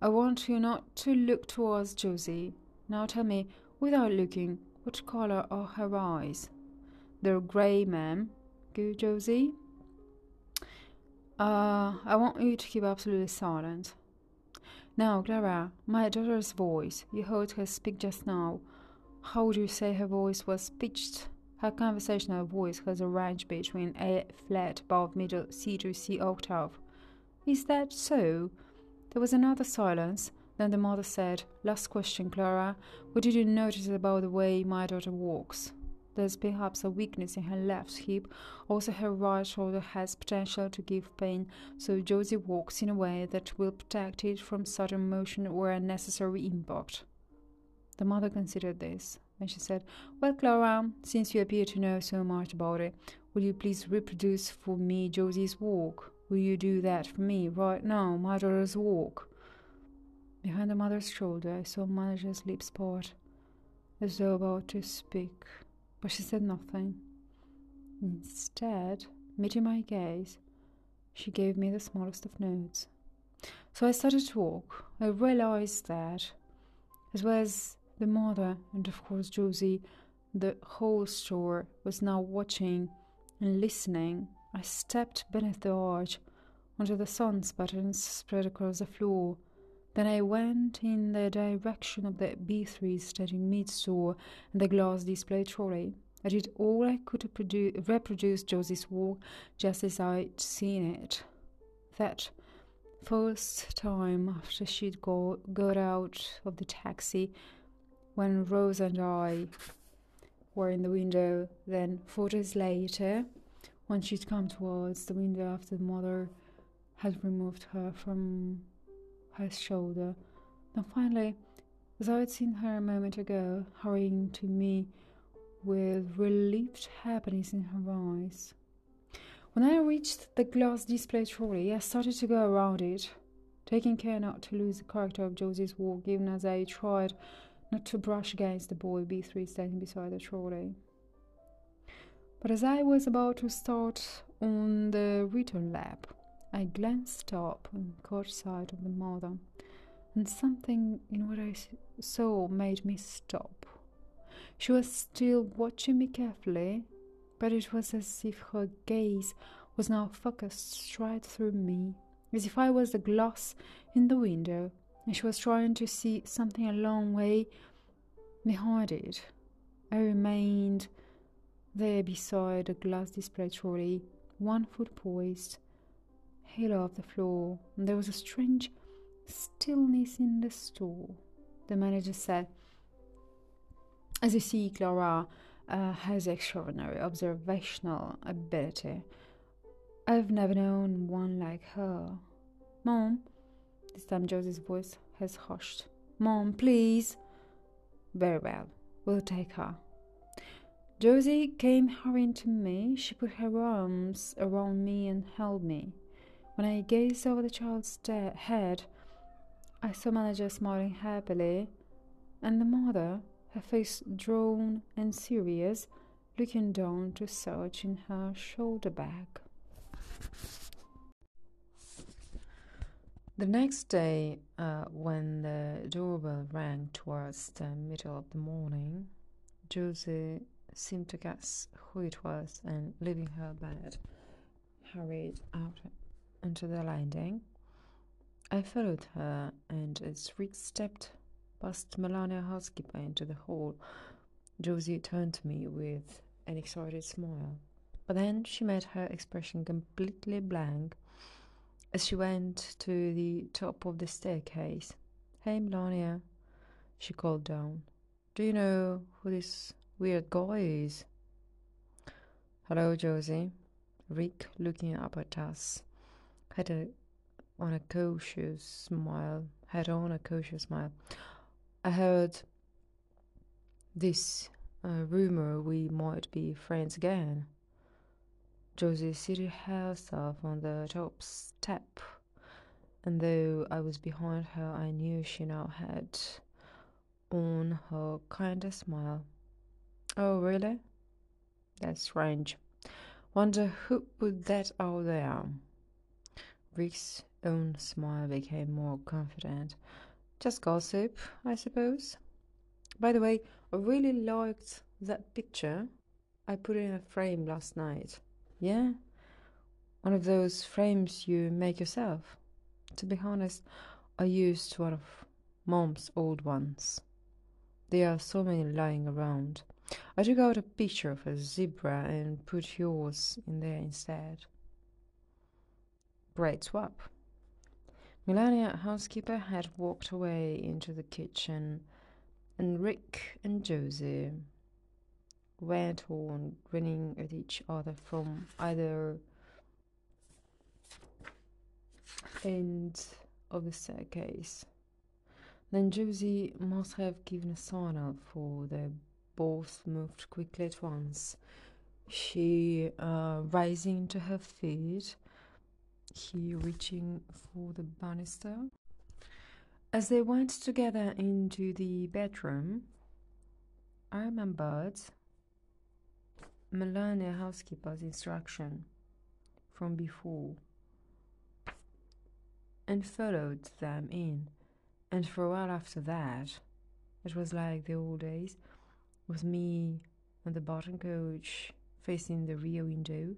I want you not to look towards Josie. Now tell me, without looking, what color are her eyes? They're grey, ma'am. Good, Josie? Uh, I want you to keep absolutely silent. Now, Klara, my daughter's voice. You heard her speak just now. How would you say her voice was pitched? Her conversational voice has a range between A flat above middle C to C octave. Is that so? There was another silence. Then the mother said, Last question, Klara. What did you notice about the way my daughter walks? There's perhaps a weakness in her left hip. Also, her right shoulder has potential to give pain, so Josie walks in a way that will protect it from sudden motion or unnecessary impact. The mother considered this. Then she said, Well, Klara, since you appear to know so much about it, will you please reproduce for me Josie's walk? Will you do that for me right now, my daughter's walk? Behind the mother's shoulder, I saw manager's lips part, as though about to speak but she said nothing. Instead, meeting my gaze, she gave me the smallest of notes. So I started to walk. I realized that, as well as the mother and of course Josie, the whole store was now watching and listening. I stepped beneath the arch onto the sun's buttons spread across the floor. Then I went in the direction of the B3 standing mid store and the glass display trolley. I did all I could to produ- reproduce Josie's walk just as I'd seen it. That first time after she'd go, got out of the taxi, when Rose and I were in the window, then four days later, when she'd come towards the window after the mother had removed her from her shoulder. Then finally, as I had seen her a moment ago, hurrying to me with relieved happiness in her eyes. When I reached the glass display trolley, I started to go around it, taking care not to lose the character of Josie's walk, even as I tried not to brush against the boy B3 standing beside the trolley. But as I was about to start on the return lap, I glanced up and caught sight of the mother, and something in what I saw made me stop. She was still watching me carefully, but it was as if her gaze was now focused straight through me, as if I was the glass in the window, and she was trying to see something a long way behind it. I remained there beside the glass display trolley, one foot poised, heel off the floor, and there was a strange stillness in the store. The manager said, As you see, Klara uh, has extraordinary observational ability. I've never known one like her. Mom, this time Josie's voice has hushed. Mom, please. Very well, we'll take her. Josie came hurrying to me. She put her arms around me and held me. When I gazed over the child's head, I saw Manager smiling happily, and the mother, her face drawn and serious, looking down to search in her shoulder bag. The next day, uh, when the doorbell rang towards the middle of the morning, Josie seemed to guess who it was and, leaving her bed, hurried out onto the landing. I followed her, and as Rick stepped past Melania housekeeper into the hall, Josie turned to me with an excited smile. But then she made her expression completely blank as she went to the top of the staircase. Hey, Melania, she called down. Do you know who this weird guy is? Hello, Josie. Rick, looking up at us, had a on a cautious smile. Had on a cautious smile. I heard this uh, rumor we might be friends again. Josie seated herself on the top step, and though I was behind her, I knew she now had on her kindest smile. Oh, really? That's strange. Wonder who put that out there. Rick's own smile became more confident. Just gossip, I suppose. By the way, I really liked that picture. I put it in a frame last night. Yeah? One of those frames you make yourself. To be honest, I used one of Mom's old ones. There are so many lying around. I took out a picture of a zebra and put yours in there instead. Great swap. Melania, housekeeper, had walked away into the kitchen, and Rick and Josie went on grinning at each other from either end of the staircase. Then Josie must have given a signal, for they both moved quickly at once. She uh, rising to her feet, he reaching for the banister. As they went together into the bedroom, I remembered Melania housekeeper's instruction from before and followed them in. And for a while after that, it was like the old days, with me on the bottom coach facing the rear window,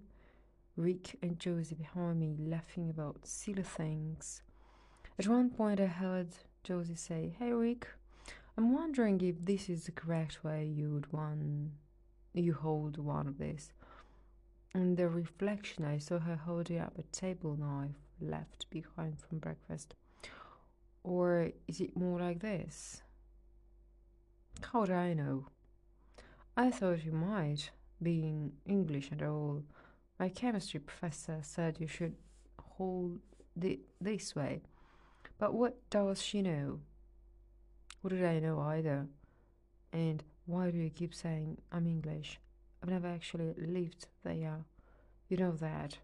Rick and Josie behind me laughing about silly things. At one point, I heard Josie say, Hey Rick, I'm wondering if this is the correct way you would want you hold one of these. In the reflection, I saw her holding up a table knife left behind from breakfast. Or is it more like this? How do I know? I thought you might, being English and all. My chemistry professor said you should hold it this way. But what does she know? What did I know either? And why do you keep saying I'm English? I've never actually lived there. You know that.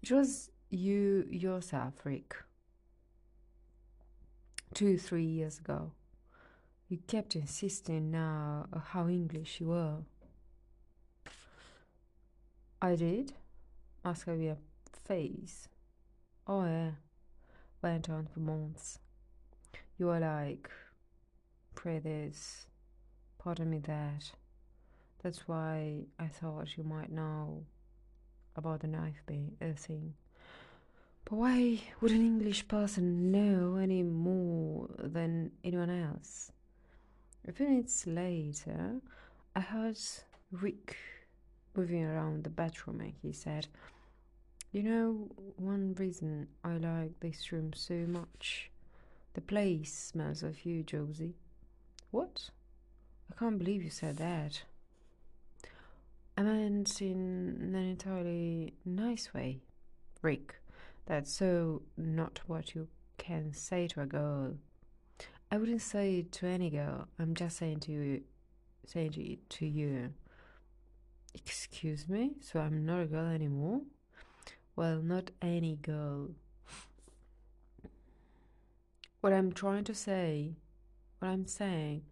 It was you yourself, Rick two, three years ago. You kept insisting now how English you were. I did? asked her with a face. Oh, yeah, went on for months. You were like, pray this, pardon me that. That's why I thought you might know about the knife being uh, thing. But why would an English person know any more than anyone else? A few minutes later, I heard Rick moving around the bedroom and he said, You know, one reason I like this room so much? The place smells of you, Josie. What? I can't believe you said that. I meant in an entirely nice way, Rick. That's so not what you can say to a girl. I wouldn't say it to any girl. I'm just saying to you, saying to, to you. Excuse me? So I'm not a girl anymore? Well, not any girl. What I'm trying to say, what I'm saying,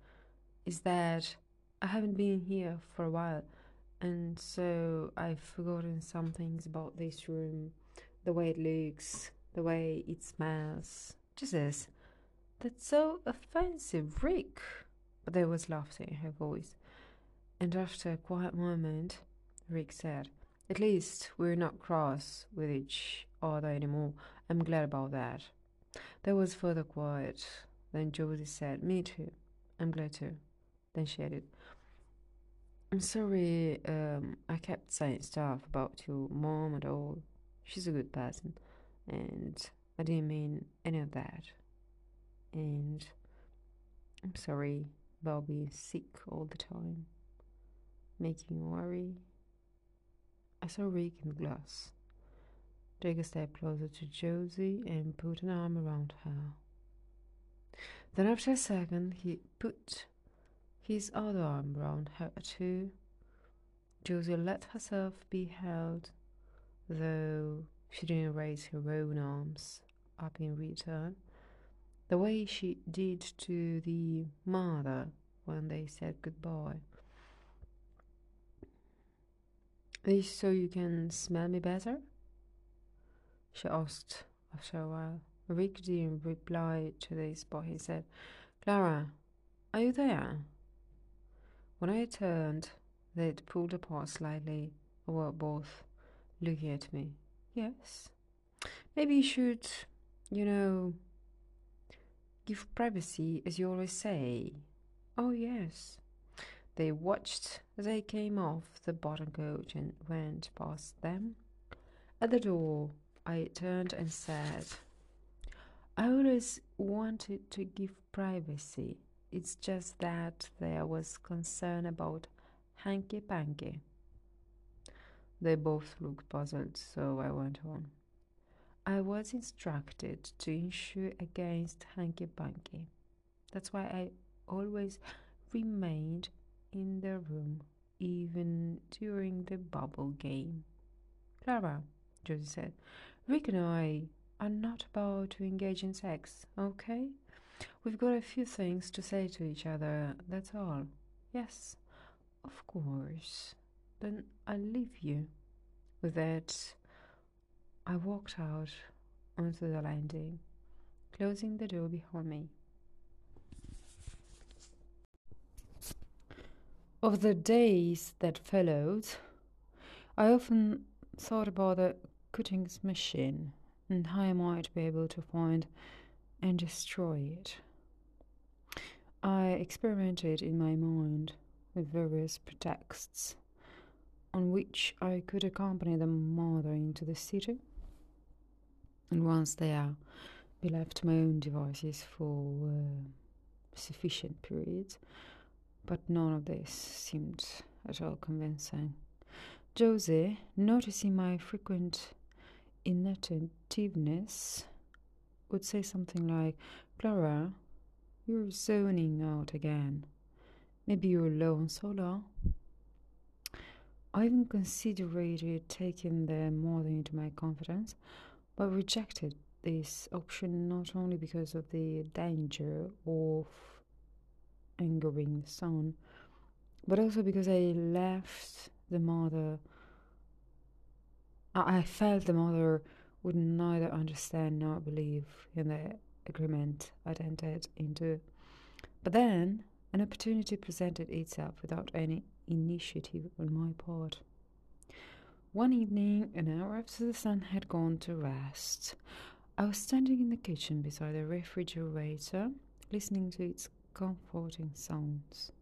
is that I haven't been here for a while, and so I've forgotten some things about this room the way it looks, the way it smells. Jesus, that's so offensive, Rick. But there was laughter in her voice. And after a quiet moment, Rick said, At least we're not cross with each other anymore. I'm glad about that. There was further quiet. Then Josie said, Me too. I'm glad too. Then she added, I'm sorry um, I kept saying stuff about your mom and all she's a good person and I didn't mean any of that. And I'm sorry about being sick all the time, making worry. I saw Rick in the glass. Take a step closer to Josie and put an arm around her. Then, after a second, he put his other arm around her too. Josie let herself be held, though she didn't raise her own arms up in return, the way she did to the mother when they said goodbye. This so you can smell me better? She asked after a while. Rick didn't reply to this, but he said, Klara, are you there? When I turned, they'd pulled apart slightly, and were both looking at me. Yes. Maybe you should, you know, give privacy, as you always say. Oh, yes. They watched I came off the bottom coach and went past them. At the door, I turned and said, I always wanted to give privacy. It's just that there was concern about hanky panky. They both looked puzzled, so I went on. I was instructed to insure against hanky panky. That's why I always remained in the room, even during the bubble game. Klara, Josie said, Rick and I are not about to engage in sex, okay? We've got a few things to say to each other, that's all. Yes, of course. Then I'll leave you. With that, I walked out onto the landing, closing the door behind me. Of the days that followed, I often thought about the Cootings machine and how I might be able to find and destroy it. I experimented in my mind with various pretexts on which I could accompany the mother into the city, and once there, be left to my own devices for uh, sufficient periods but none of this seemed at all convincing. Josie, noticing my frequent inattentiveness, would say something like, Klara, you're zoning out again. Maybe you're low on. I even considered taking the mother into my confidence, but rejected this option not only because of the danger of angering the sun, but also because I left the mother. I felt the mother would neither understand nor believe in the agreement I'd entered into. But then an opportunity presented itself without any initiative on my part. One evening, an hour after the sun had gone to rest, I was standing in the kitchen beside the refrigerator, listening to its comforting sounds.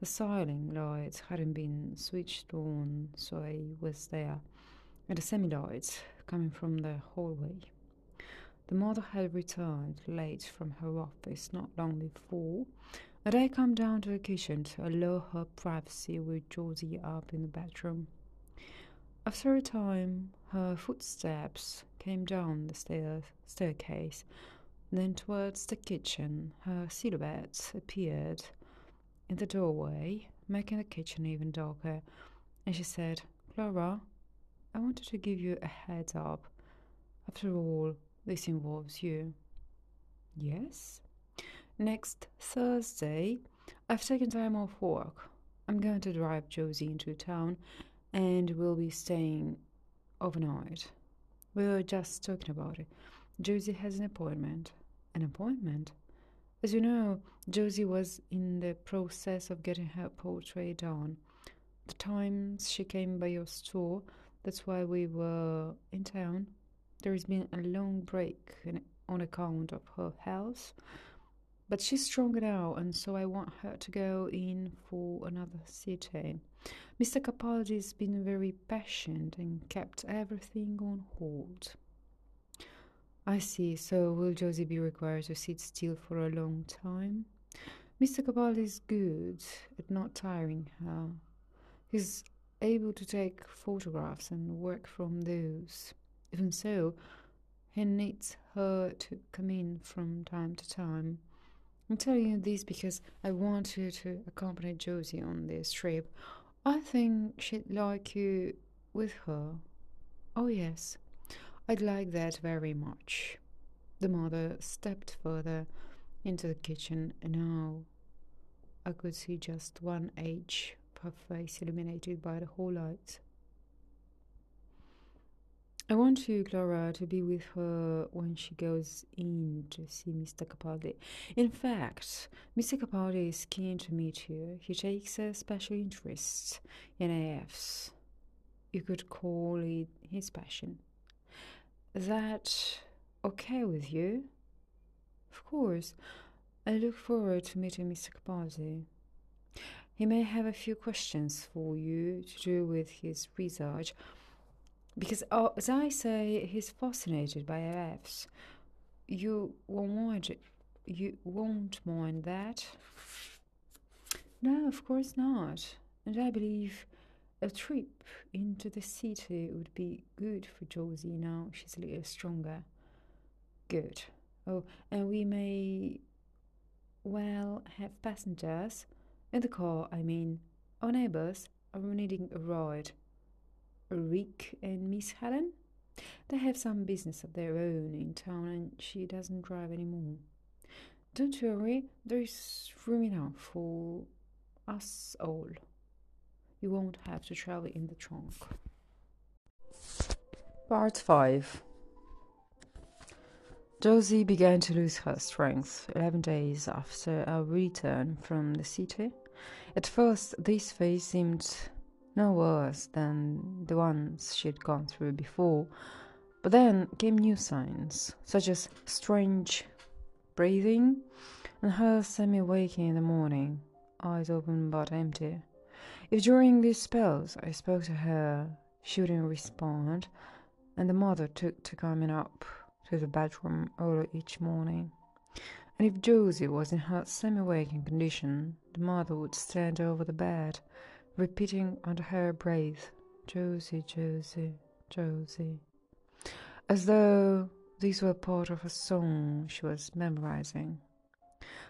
The ceiling lights hadn't been switched on, so I was there, and the semi lights coming from the hallway. The mother had returned late from her office not long before, and I come down to the kitchen to allow her privacy with Josie up in the bedroom. After a time, her footsteps came down the stairs, staircase, then towards the kitchen, her silhouette appeared in the doorway, making the kitchen even darker, and she said, Klara, I wanted to give you a heads up. After all, this involves you. Yes? Next Thursday, I've taken time off work. I'm going to drive Josie into town and we'll be staying overnight. We were just talking about it. Josie has an appointment. An appointment? As you know, Josie was in the process of getting her portrait done. The times she came by your store, that's why we were in town. There has been a long break on account of her health, but she's stronger now, and so I want her to go in for another sitting. Mr. Capaldi's been very patient and kept everything on hold. I see. So will Josie be required to sit still for a long time? Mr. Capaldi is good at not tiring her. He's able to take photographs and work from those. Even so, he needs her to come in from time to time. I'm telling you this because I want you to accompany Josie on this trip. I think she'd like you with her. Oh, yes, I'd like that very much. The mother stepped further into the kitchen, and now I could see just one edge of her face illuminated by the hall lights. I want you, Klara, to be with her when she goes in to see Mr. Capaldi. In fact, Mr. Capaldi is keen to meet you. He takes a special interest in AFs. You could call it his passion. Is that okay with you? Of course. I look forward to meeting Mr. Capaldi. He may have a few questions for you to do with his research because uh, as I say, he's fascinated by AFs. You won't mind. You won't mind that. No, of course not. And I believe a trip into the city would be good for Josie now she's a little stronger. Good. Oh, and we may well have passengers in the car, I mean. Our neighbors are needing a ride. Rick and Miss Helen. They have some business of their own in town and she doesn't drive anymore. Don't worry, there is room enough for us all. You won't have to travel in the trunk. Part 5 Josie began to lose her strength 11 days after our return from the city. At first, this phase seemed no worse than the ones she'd gone through before. But then came new signs, such as strange breathing and her semi waking in the morning, eyes open but empty. If during these spells I spoke to her, she wouldn't respond, and the mother took to coming up to the bedroom early each morning. And if Josie was in her semi waking condition, the mother would stand over the bed repeating under her breath, Josie, Josie, Josie, as though these were part of a song she was memorizing.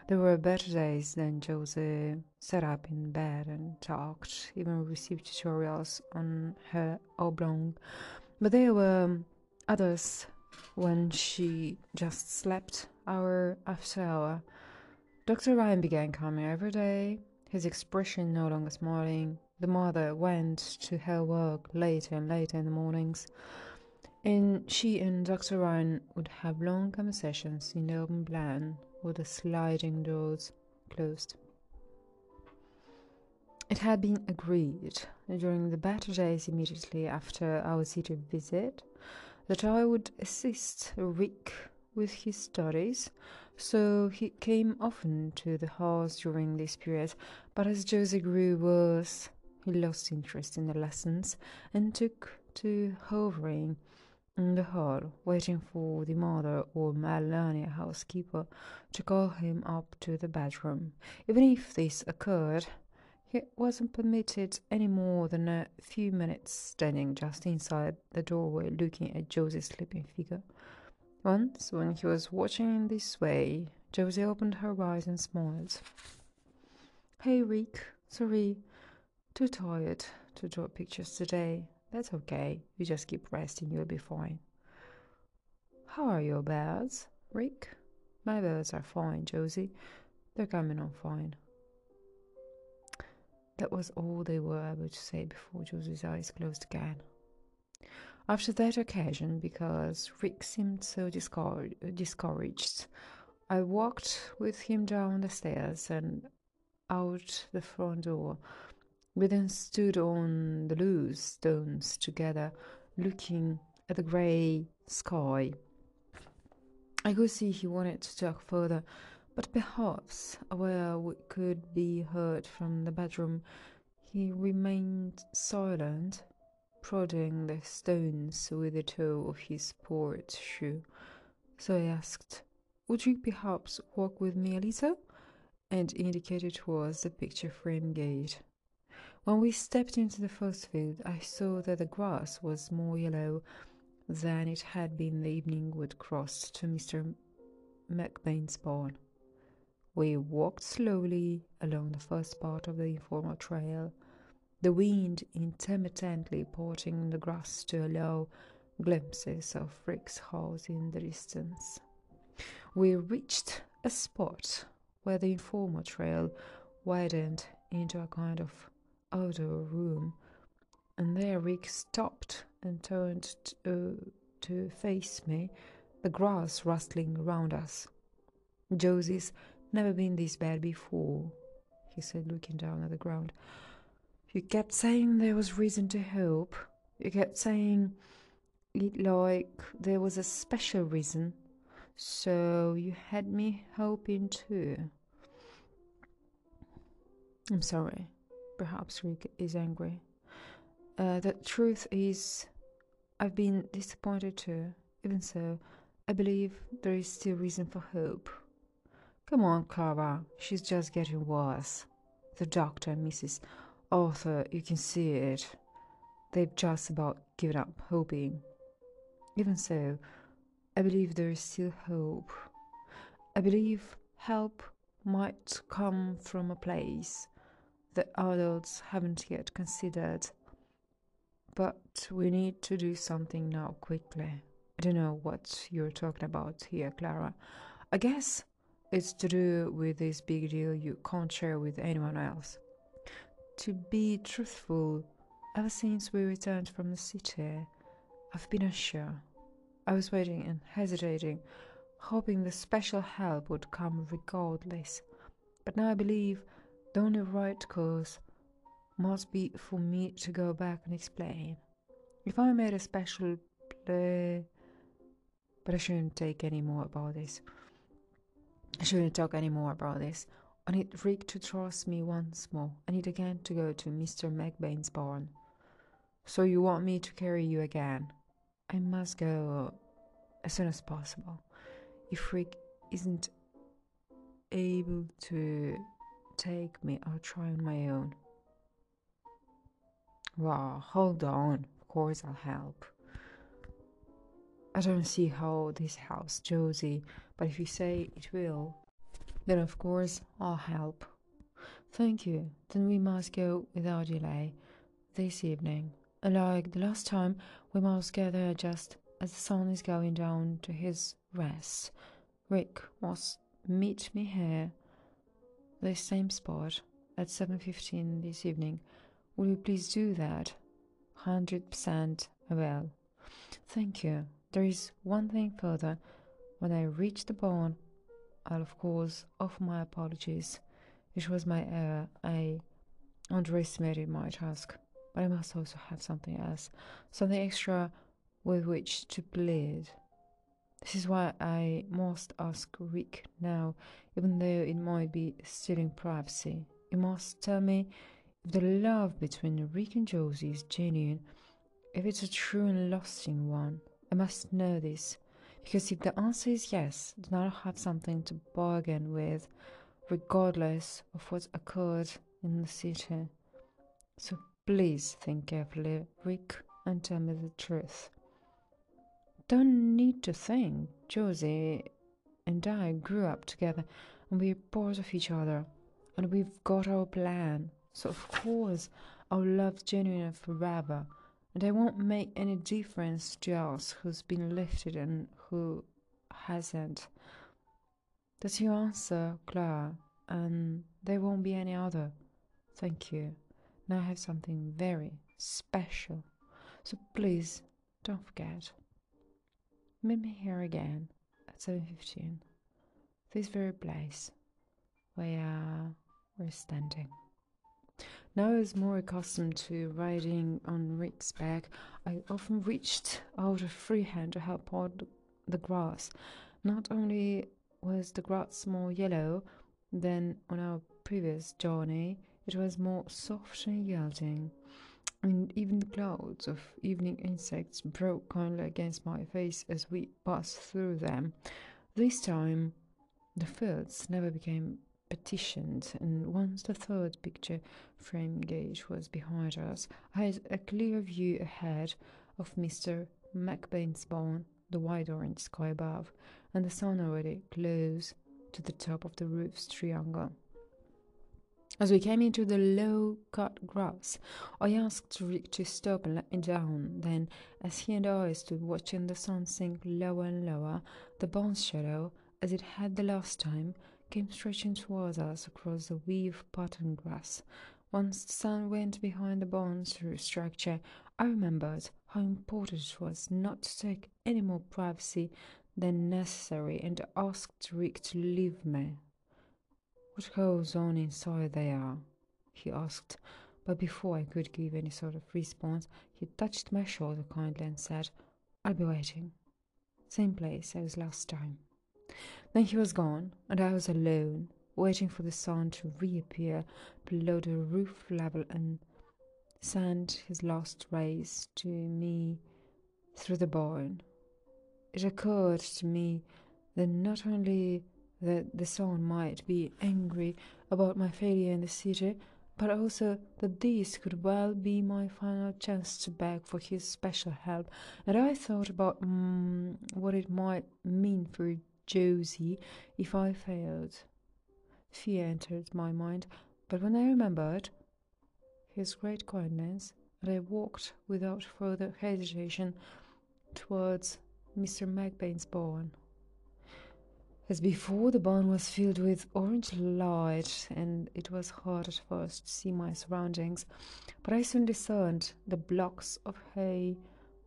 There were better days than Josie uh, sat up in bed and talked, even received tutorials on her oblong, but there were others when she just slept hour after hour. Dr. Ryan began coming every day, his expression no longer smiling, the mother went to her work later and later in the mornings, and she and Dr. Ryan would have long conversations in the open plan with the sliding doors closed. It had been agreed during the better days immediately after our city visit that I would assist Rick with his studies so he came often to the house during this period, but as Josie grew worse, he lost interest in the lessons and took to hovering in the hall, waiting for the mother or Melania housekeeper to call him up to the bedroom. Even if this occurred, he wasn't permitted any more than a few minutes standing just inside the doorway looking at Josie's sleeping figure. Once, when he was watching in this way, Josie opened her eyes and smiled. Hey, Rick. Sorry, too tired to draw pictures today. That's okay. You just keep resting, you'll be fine. How are your birds, Rick? My birds are fine, Josie. They're coming on fine. That was all they were able to say before Josie's eyes closed again. After that occasion, because Rick seemed so discouraged, I walked with him down the stairs and out the front door. We then stood on the loose stones together, looking at the grey sky. I could see he wanted to talk further, but perhaps, aware we could be heard from the bedroom, he remained silent prodding the stones with the toe of his sports shoe. So I asked, Would you perhaps walk with me a little? And indicated towards the picture frame gate. When we stepped into the first field, I saw that the grass was more yellow than it had been the evening we'd crossed to Mr. McBain's barn. We walked slowly along the first part of the informal trail, the wind intermittently parting the grass to allow glimpses of Rick's house in the distance. We reached a spot where the informal trail widened into a kind of outdoor room, and there Rick stopped and turned to, uh, to face me, the grass rustling around us. Josie's never been this bad before, he said, looking down at the ground. You kept saying there was reason to hope. You kept saying it like there was a special reason. So you had me hoping too. I'm sorry. Perhaps Rick is angry. Uh, the truth is, I've been disappointed too. Even so, I believe there is still reason for hope. Come on, Klara, she's just getting worse. The doctor and Mrs. Arthur, you can see it. They've just about given up hoping. Even so, I believe there is still hope. I believe help might come from a place that adults haven't yet considered. But we need to do something now quickly. I don't know what you're talking about here, Klara. I guess it's to do with this big deal you can't share with anyone else. To be truthful, ever since we returned from the city, I've been unsure. I was waiting and hesitating, hoping the special help would come regardless. But now I believe the only right course must be for me to go back and explain. If I made a special play, but I shouldn't take any more about this. I shouldn't talk any more about this. I need Rick to trust me once more. I need again to go to Mr. McBain's barn. So you want me to carry you again? I must go as soon as possible. If Rick isn't able to take me, I'll try on my own. Wow, hold on. Of course, I'll help. I don't see how this helps Josie, but if you say it will, then of course I'll help. Thank you. Then we must go without delay this evening. Like the last time, we must get there just as the sun is going down to his rest. Rick must meet me here, this same spot, at 7.15 this evening. Will you please do that? 100% well. Thank you. There is one thing further. When I reach the barn, I'll of course offer my apologies. It was my error. I underestimated my task. But I must also have something else, something extra with which to plead. This is why I must ask Rick now, even though it might be stealing privacy. You must tell me if the love between Rick and Josie is genuine, if it's a true and lasting one. I must know this, because if the answer is yes, then I'll have something to bargain with, regardless of what occurred in the city. So please think carefully, Rick, and tell me the truth. Don't need to think. Josie and I grew up together, and we're part of each other, and we've got our plan. So of course, our love's genuine forever and it won't make any difference to us who's been lifted and who hasn't. That's your answer, Klara, and there won't be any other. Thank you. Now I have something very special, so please don't forget. Meet me here again at 7.15, this very place where we're standing. Now I was more accustomed to riding on Rick's back. I often reached out a free hand to help out the grass. Not only was the grass more yellow than on our previous journey, it was more soft and yielding, and even the clouds of evening insects broke kindly against my face as we passed through them. This time, the fields never became petitioned, and once the third picture frame gauge was behind us, I had a clear view ahead of Mr. McBain's barn, the wide orange sky above, and the sun already close to the top of the roof's triangle. As we came into the low cut grass, I asked Rick to stop and let me down. Then, as he and I stood watching the sun sink lower and lower, the barn's shadow, as it had the last time, came stretching towards us across the weave pattern grass. Once the sun went behind the barn's structure, I remembered how important it was not to take any more privacy than necessary and asked Rick to leave me. What goes on inside there? he asked, but before I could give any sort of response, he touched my shoulder kindly and said, I'll be waiting. Same place as last time. Then he was gone, and I was alone, waiting for the sun to reappear below the roof level and send his last rays to me through the barn. It occurred to me that not only that the sun might be angry about my failure in the city, but also that this could well be my final chance to beg for his special help. And I thought about mm, what it might mean for Josie if I failed. Fear entered my mind, but when I remembered his great kindness, and I walked without further hesitation towards Mr. McBain's barn. As before, the barn was filled with orange light, and it was hard at first to see my surroundings, but I soon discerned the blocks of hay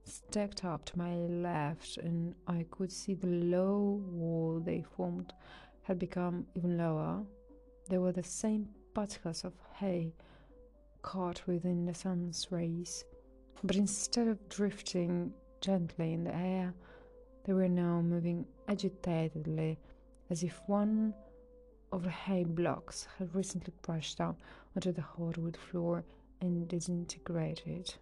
stacked up to my left, and I could see the low wall they formed had become even lower. They were the same particles of hay caught within the sun's rays, but instead of drifting gently in the air, they were now moving agitatedly as if one of the hay blocks had recently crashed down onto the hardwood floor and disintegrated.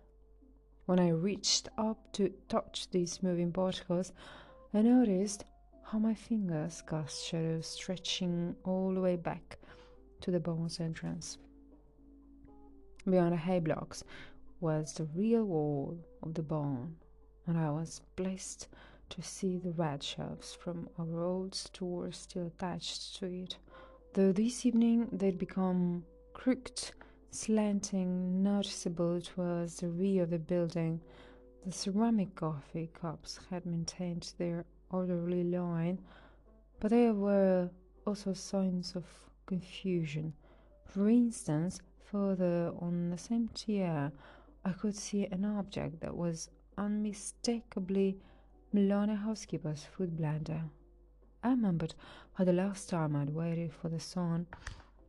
When I reached up to touch these moving particles, I noticed how my fingers cast shadows stretching all the way back to the barn's entrance. Beyond the hay blocks was the real wall of the barn, and I was blessed to see the red shelves from our old store still attached to it, though this evening they'd become crooked, slanting, noticeable towards the rear of the building. The ceramic coffee cups had maintained their orderly line, but there were also signs of confusion. For instance, further on the same tier, I could see an object that was unmistakably Melania housekeeper's food blender. I remembered how the last time I'd waited for the sun,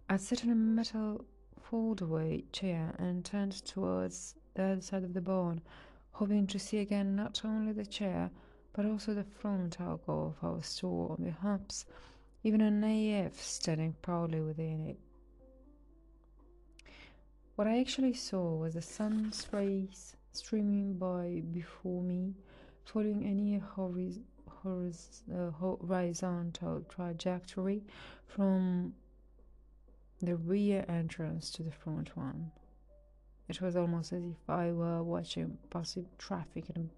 I'd sat in a metal foldaway chair and turned towards the other side of the barn, hoping to see again not only the chair, but also the front alcove of our store, and perhaps even an AF standing proudly within it. What I actually saw was the sun's rays streaming by before me following any uh, horizontal trajectory from the rear entrance to the front one. It was almost as if I were watching passive traffic in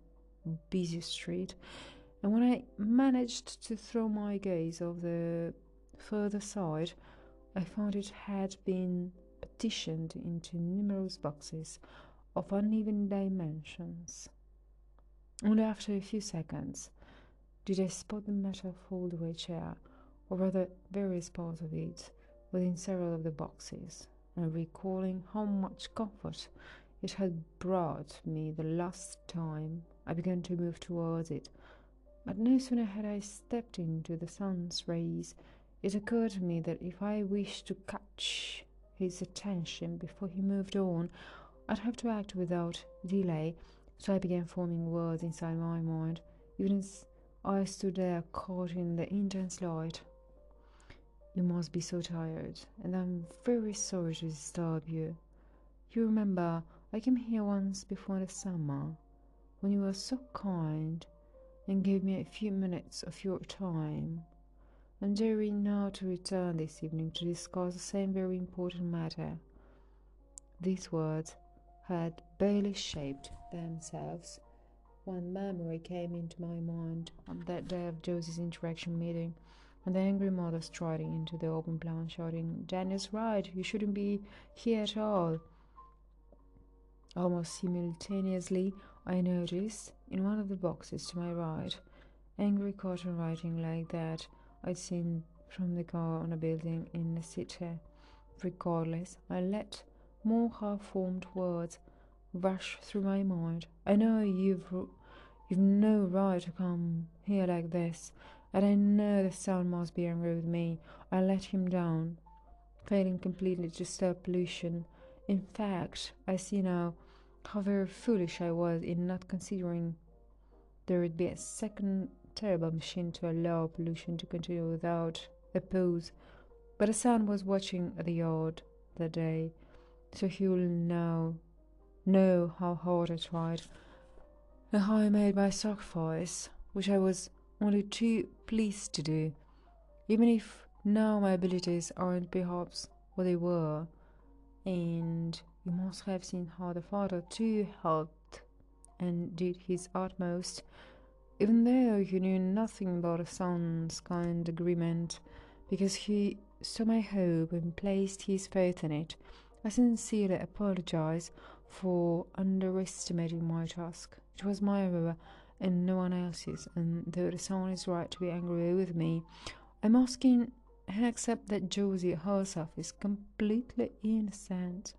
a busy street. And when I managed to throw my gaze over the further side, I found it had been partitioned into numerous boxes of uneven dimensions. Only after a few seconds did I spot the metal foldaway chair, or rather various parts of it, within several of the boxes, and recalling how much comfort it had brought me the last time, I began to move towards it. But no sooner had I stepped into the sun's rays, it occurred to me that if I wished to catch his attention before he moved on, I'd have to act without delay so I began forming words inside my mind, even as I stood there caught in the intense light. You must be so tired, and I'm very sorry to disturb you. You remember I came here once before the summer, when you were so kind and gave me a few minutes of your time. I'm daring now to return this evening to discuss the same very important matter. These words had barely shaped themselves when memory came into my mind on that day of Josie's interaction meeting, and the angry mother striding into the open plan, shouting, Daniel's right, you shouldn't be here at all. Almost simultaneously, I noticed in one of the boxes to my right angry cotton writing like that I'd seen from the car on a building in the city. Regardless, I let more half formed words rush through my mind. I know you've you've no right to come here like this, and I know the sun must be angry with me. I let him down, failing completely to stop pollution in fact, I see now how very foolish I was in not considering there would be a second terrible machine to allow pollution to continue without a pause. But the sun was watching the yard that day, so he will now know how hard I tried and how I made my sacrifice, which I was only too pleased to do, even if now my abilities aren't perhaps what they were and you must have seen how the father too helped and did his utmost, even though he knew nothing about a sun's kind agreement, because he saw my hope and placed his faith in it. I sincerely apologize for underestimating my task. It was my error and no one else's, and though the sun is right to be angry with me, I'm asking and accept that Josie herself is completely innocent.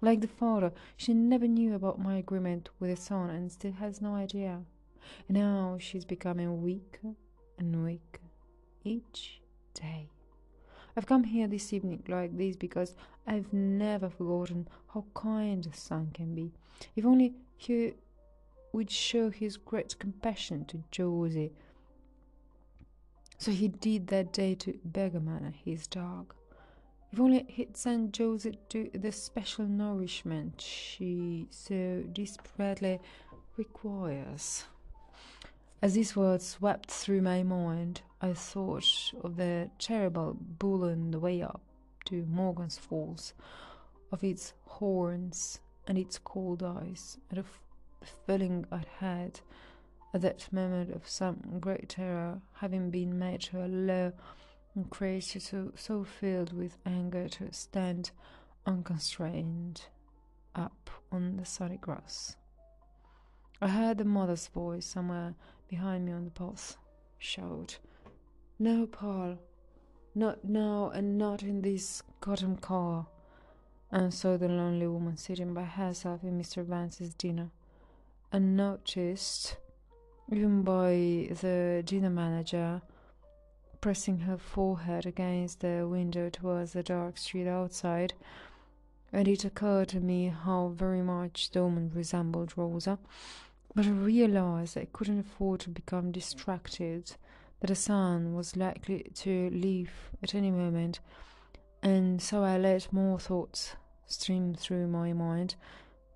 Like the father, she never knew about my agreement with the sun and still has no idea. Now she's becoming weaker and weaker each day. I've come here this evening like this because I've never forgotten how kind a sun can be. If only he would show his great compassion to Josie so he did that day to Beggar Man, his dog. If only he'd sent Josie to the special nourishment she so desperately requires. As these words swept through my mind, I thought of the terrible bull on the way up to Morgan's Falls, of its horns and its cold eyes, and of the feeling I'd had at that moment of some great terror, having been made to a low creature so, so filled with anger to stand unconstrained up on the sunny grass. I heard the mother's voice somewhere behind me on the path shout, No, Paul, not now and not in this cotton car. And saw the lonely woman sitting by herself in Mr. Vance's dinner, unnoticed even by the dinner manager, pressing her forehead against the window towards the dark street outside, and it occurred to me how very much the woman resembled Rosa. But I realized I couldn't afford to become distracted, that a sun was likely to leave at any moment, and so I let more thoughts stream through my mind,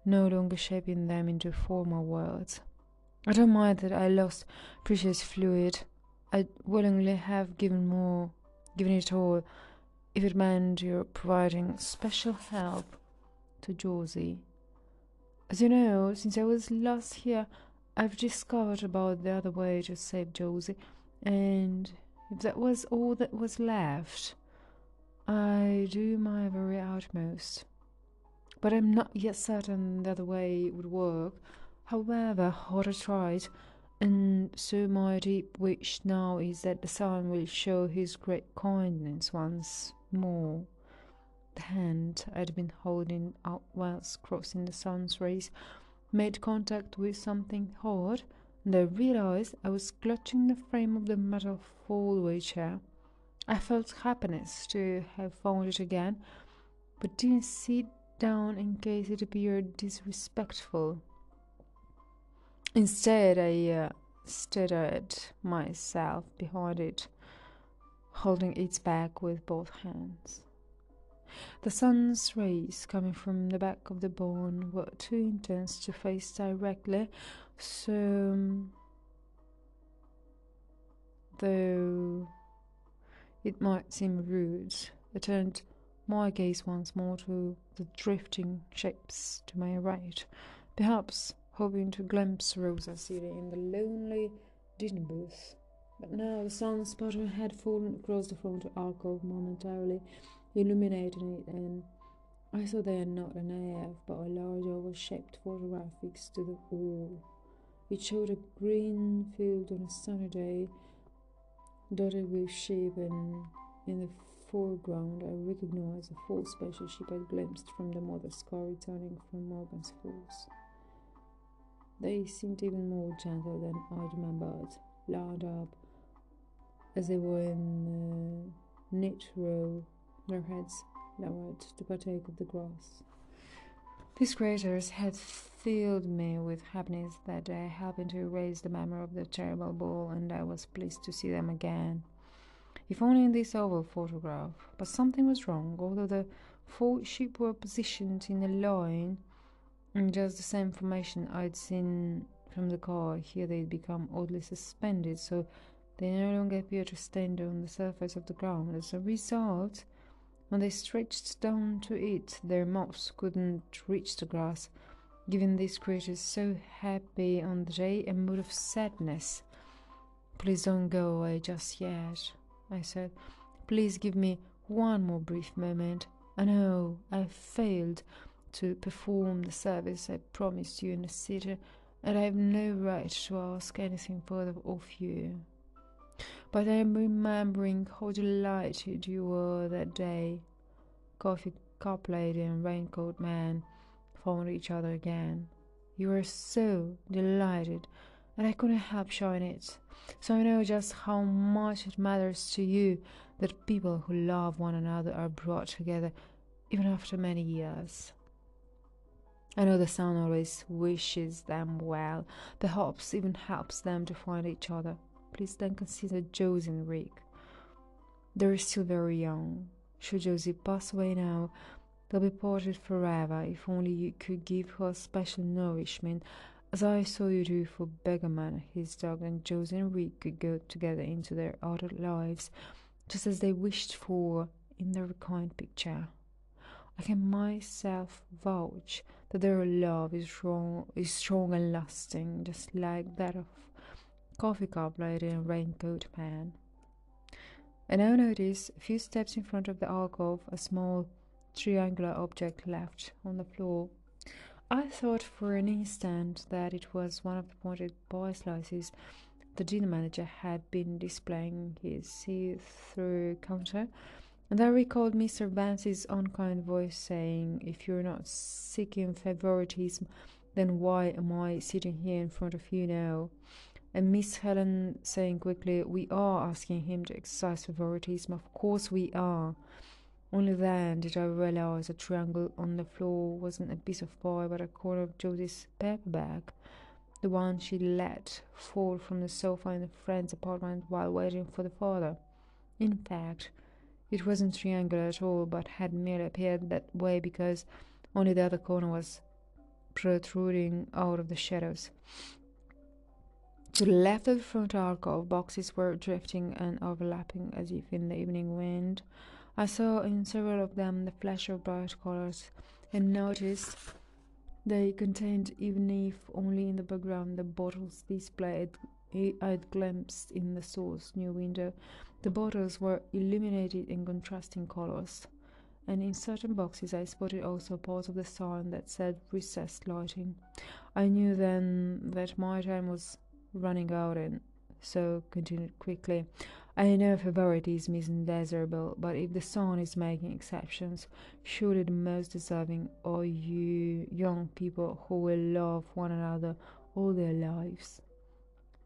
no longer shaping them into formal words. I don't mind that I lost precious fluid. I'd willingly have given more, given it all, if it meant you're providing special help to Josie. As you know, since I was last here, I've discovered about the other way to save Josie, and if that was all that was left, I do my very utmost. But I'm not yet certain that the way would work. However, hard I tried, and so my deep wish now is that the sun will show his great kindness once more. The hand I had been holding out whilst crossing the sun's rays made contact with something hard, and I realized I was clutching the frame of the metal foldaway chair. I felt happiness to have found it again, but didn't sit down in case it appeared disrespectful. Instead, I uh, steadied myself behind it, holding its back with both hands. The sun's rays coming from the back of the barn were too intense to face directly, so mm, though It might seem rude. I turned my gaze once more to the drifting shapes to my right, perhaps hoping to glimpse Rosa sitting in the lonely dinner booth. But now the sun's pattern had fallen across the front alcove momentarily, illuminating it, and I saw there not an AF but a large oval shaped photograph fixed to the wall. It showed a green field on a sunny day, dotted with sheep, and in the foreground I recognized a full special ship I glimpsed from the mother's car returning from Morgan's Falls. They seemed even more gentle than I remembered, lined up as they were in a neat row, their heads lowered to partake of the grass. These craters had filled me with happiness that day, helping to erase the memory of the terrible ball, and I was pleased to see them again. If only in this oval photograph. But something was wrong. Although the four sheep were positioned in a line in just the same formation I'd seen from the car, here they'd become oddly suspended, so they no longer appeared to stand on the surface of the ground. As a result, when they stretched down to it, their mouths couldn't reach the grass, giving these creatures so happy day a mood of sadness. Please don't go away just yet, I said. Please give me one more brief moment. I know I failed to perform the service I promised you in the city, and I have no right to ask anything further of you. But I am remembering how delighted you were that day. Coffee cup lady and raincoat man found each other again. You were so delighted, and I couldn't help showing it. So I know just how much it matters to you that people who love one another are brought together even after many years. I know the sun always wishes them well, perhaps even helps them to find each other. Please then consider Josie and Rick. They're still very young. Should Josie pass away now, they'll be parted forever. If only you could give her special nourishment as I saw you do for Beggar Man, his dog, and Josie and Rick could go together into their adult lives, just as they wished for in the kind picture. I can myself vouch that their love is strong, is strong and lasting, just like that of coffee cup lady and raincoat man. I now notice a few steps in front of the alcove a small triangular object left on the floor I thought for an instant that it was one of the pointed pie slices the dinner manager had been displaying his see through counter, and I recalled Mr. Vance's unkind voice saying, If you're not seeking favoritism, then why am I sitting here in front of you now? And Miss Helen saying quickly, We are asking him to exercise favoritism. Of course we are. Only then did I realize the triangle on the floor wasn't a piece of pie but a corner of Josie's paper bag, the one she let fall from the sofa in a friend's apartment while waiting for the father. In fact, it wasn't triangular at all, but had merely appeared that way because only the other corner was protruding out of the shadows. To the left of the front alcove, boxes were drifting and overlapping as if in the evening wind. I saw in several of them the flash of bright colors and noticed they contained, even if only in the background, the bottles displayed I'd glimpsed in the store's new window. The bottles were illuminated in contrasting colors, and in certain boxes I spotted also parts of the sign that said recessed lighting. I knew then that my time was running out, and so continued quickly. I know favoritism isn't desirable, but if the sun is making exceptions, surely the most deserving are you young people who will love one another all their lives.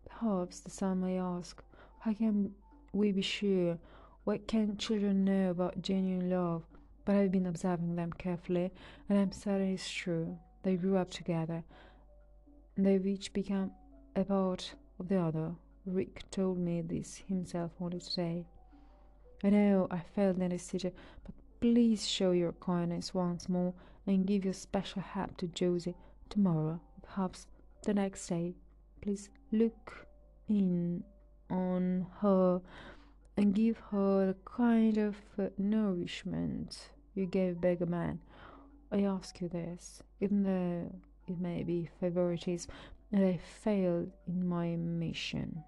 Perhaps the sun may ask, How can we be sure? What can children know about genuine love? But I've been observing them carefully, and I'm certain it's true. They grew up together, and they've each become a part of the other. Rick told me this himself only today. I know I failed in this city, but please show your kindness once more and give your special help to Josie tomorrow, perhaps the next day. Please look in on her and give her the kind of uh, nourishment you gave beggar man. I ask you this, even though it may be favoritism, and I failed in my mission.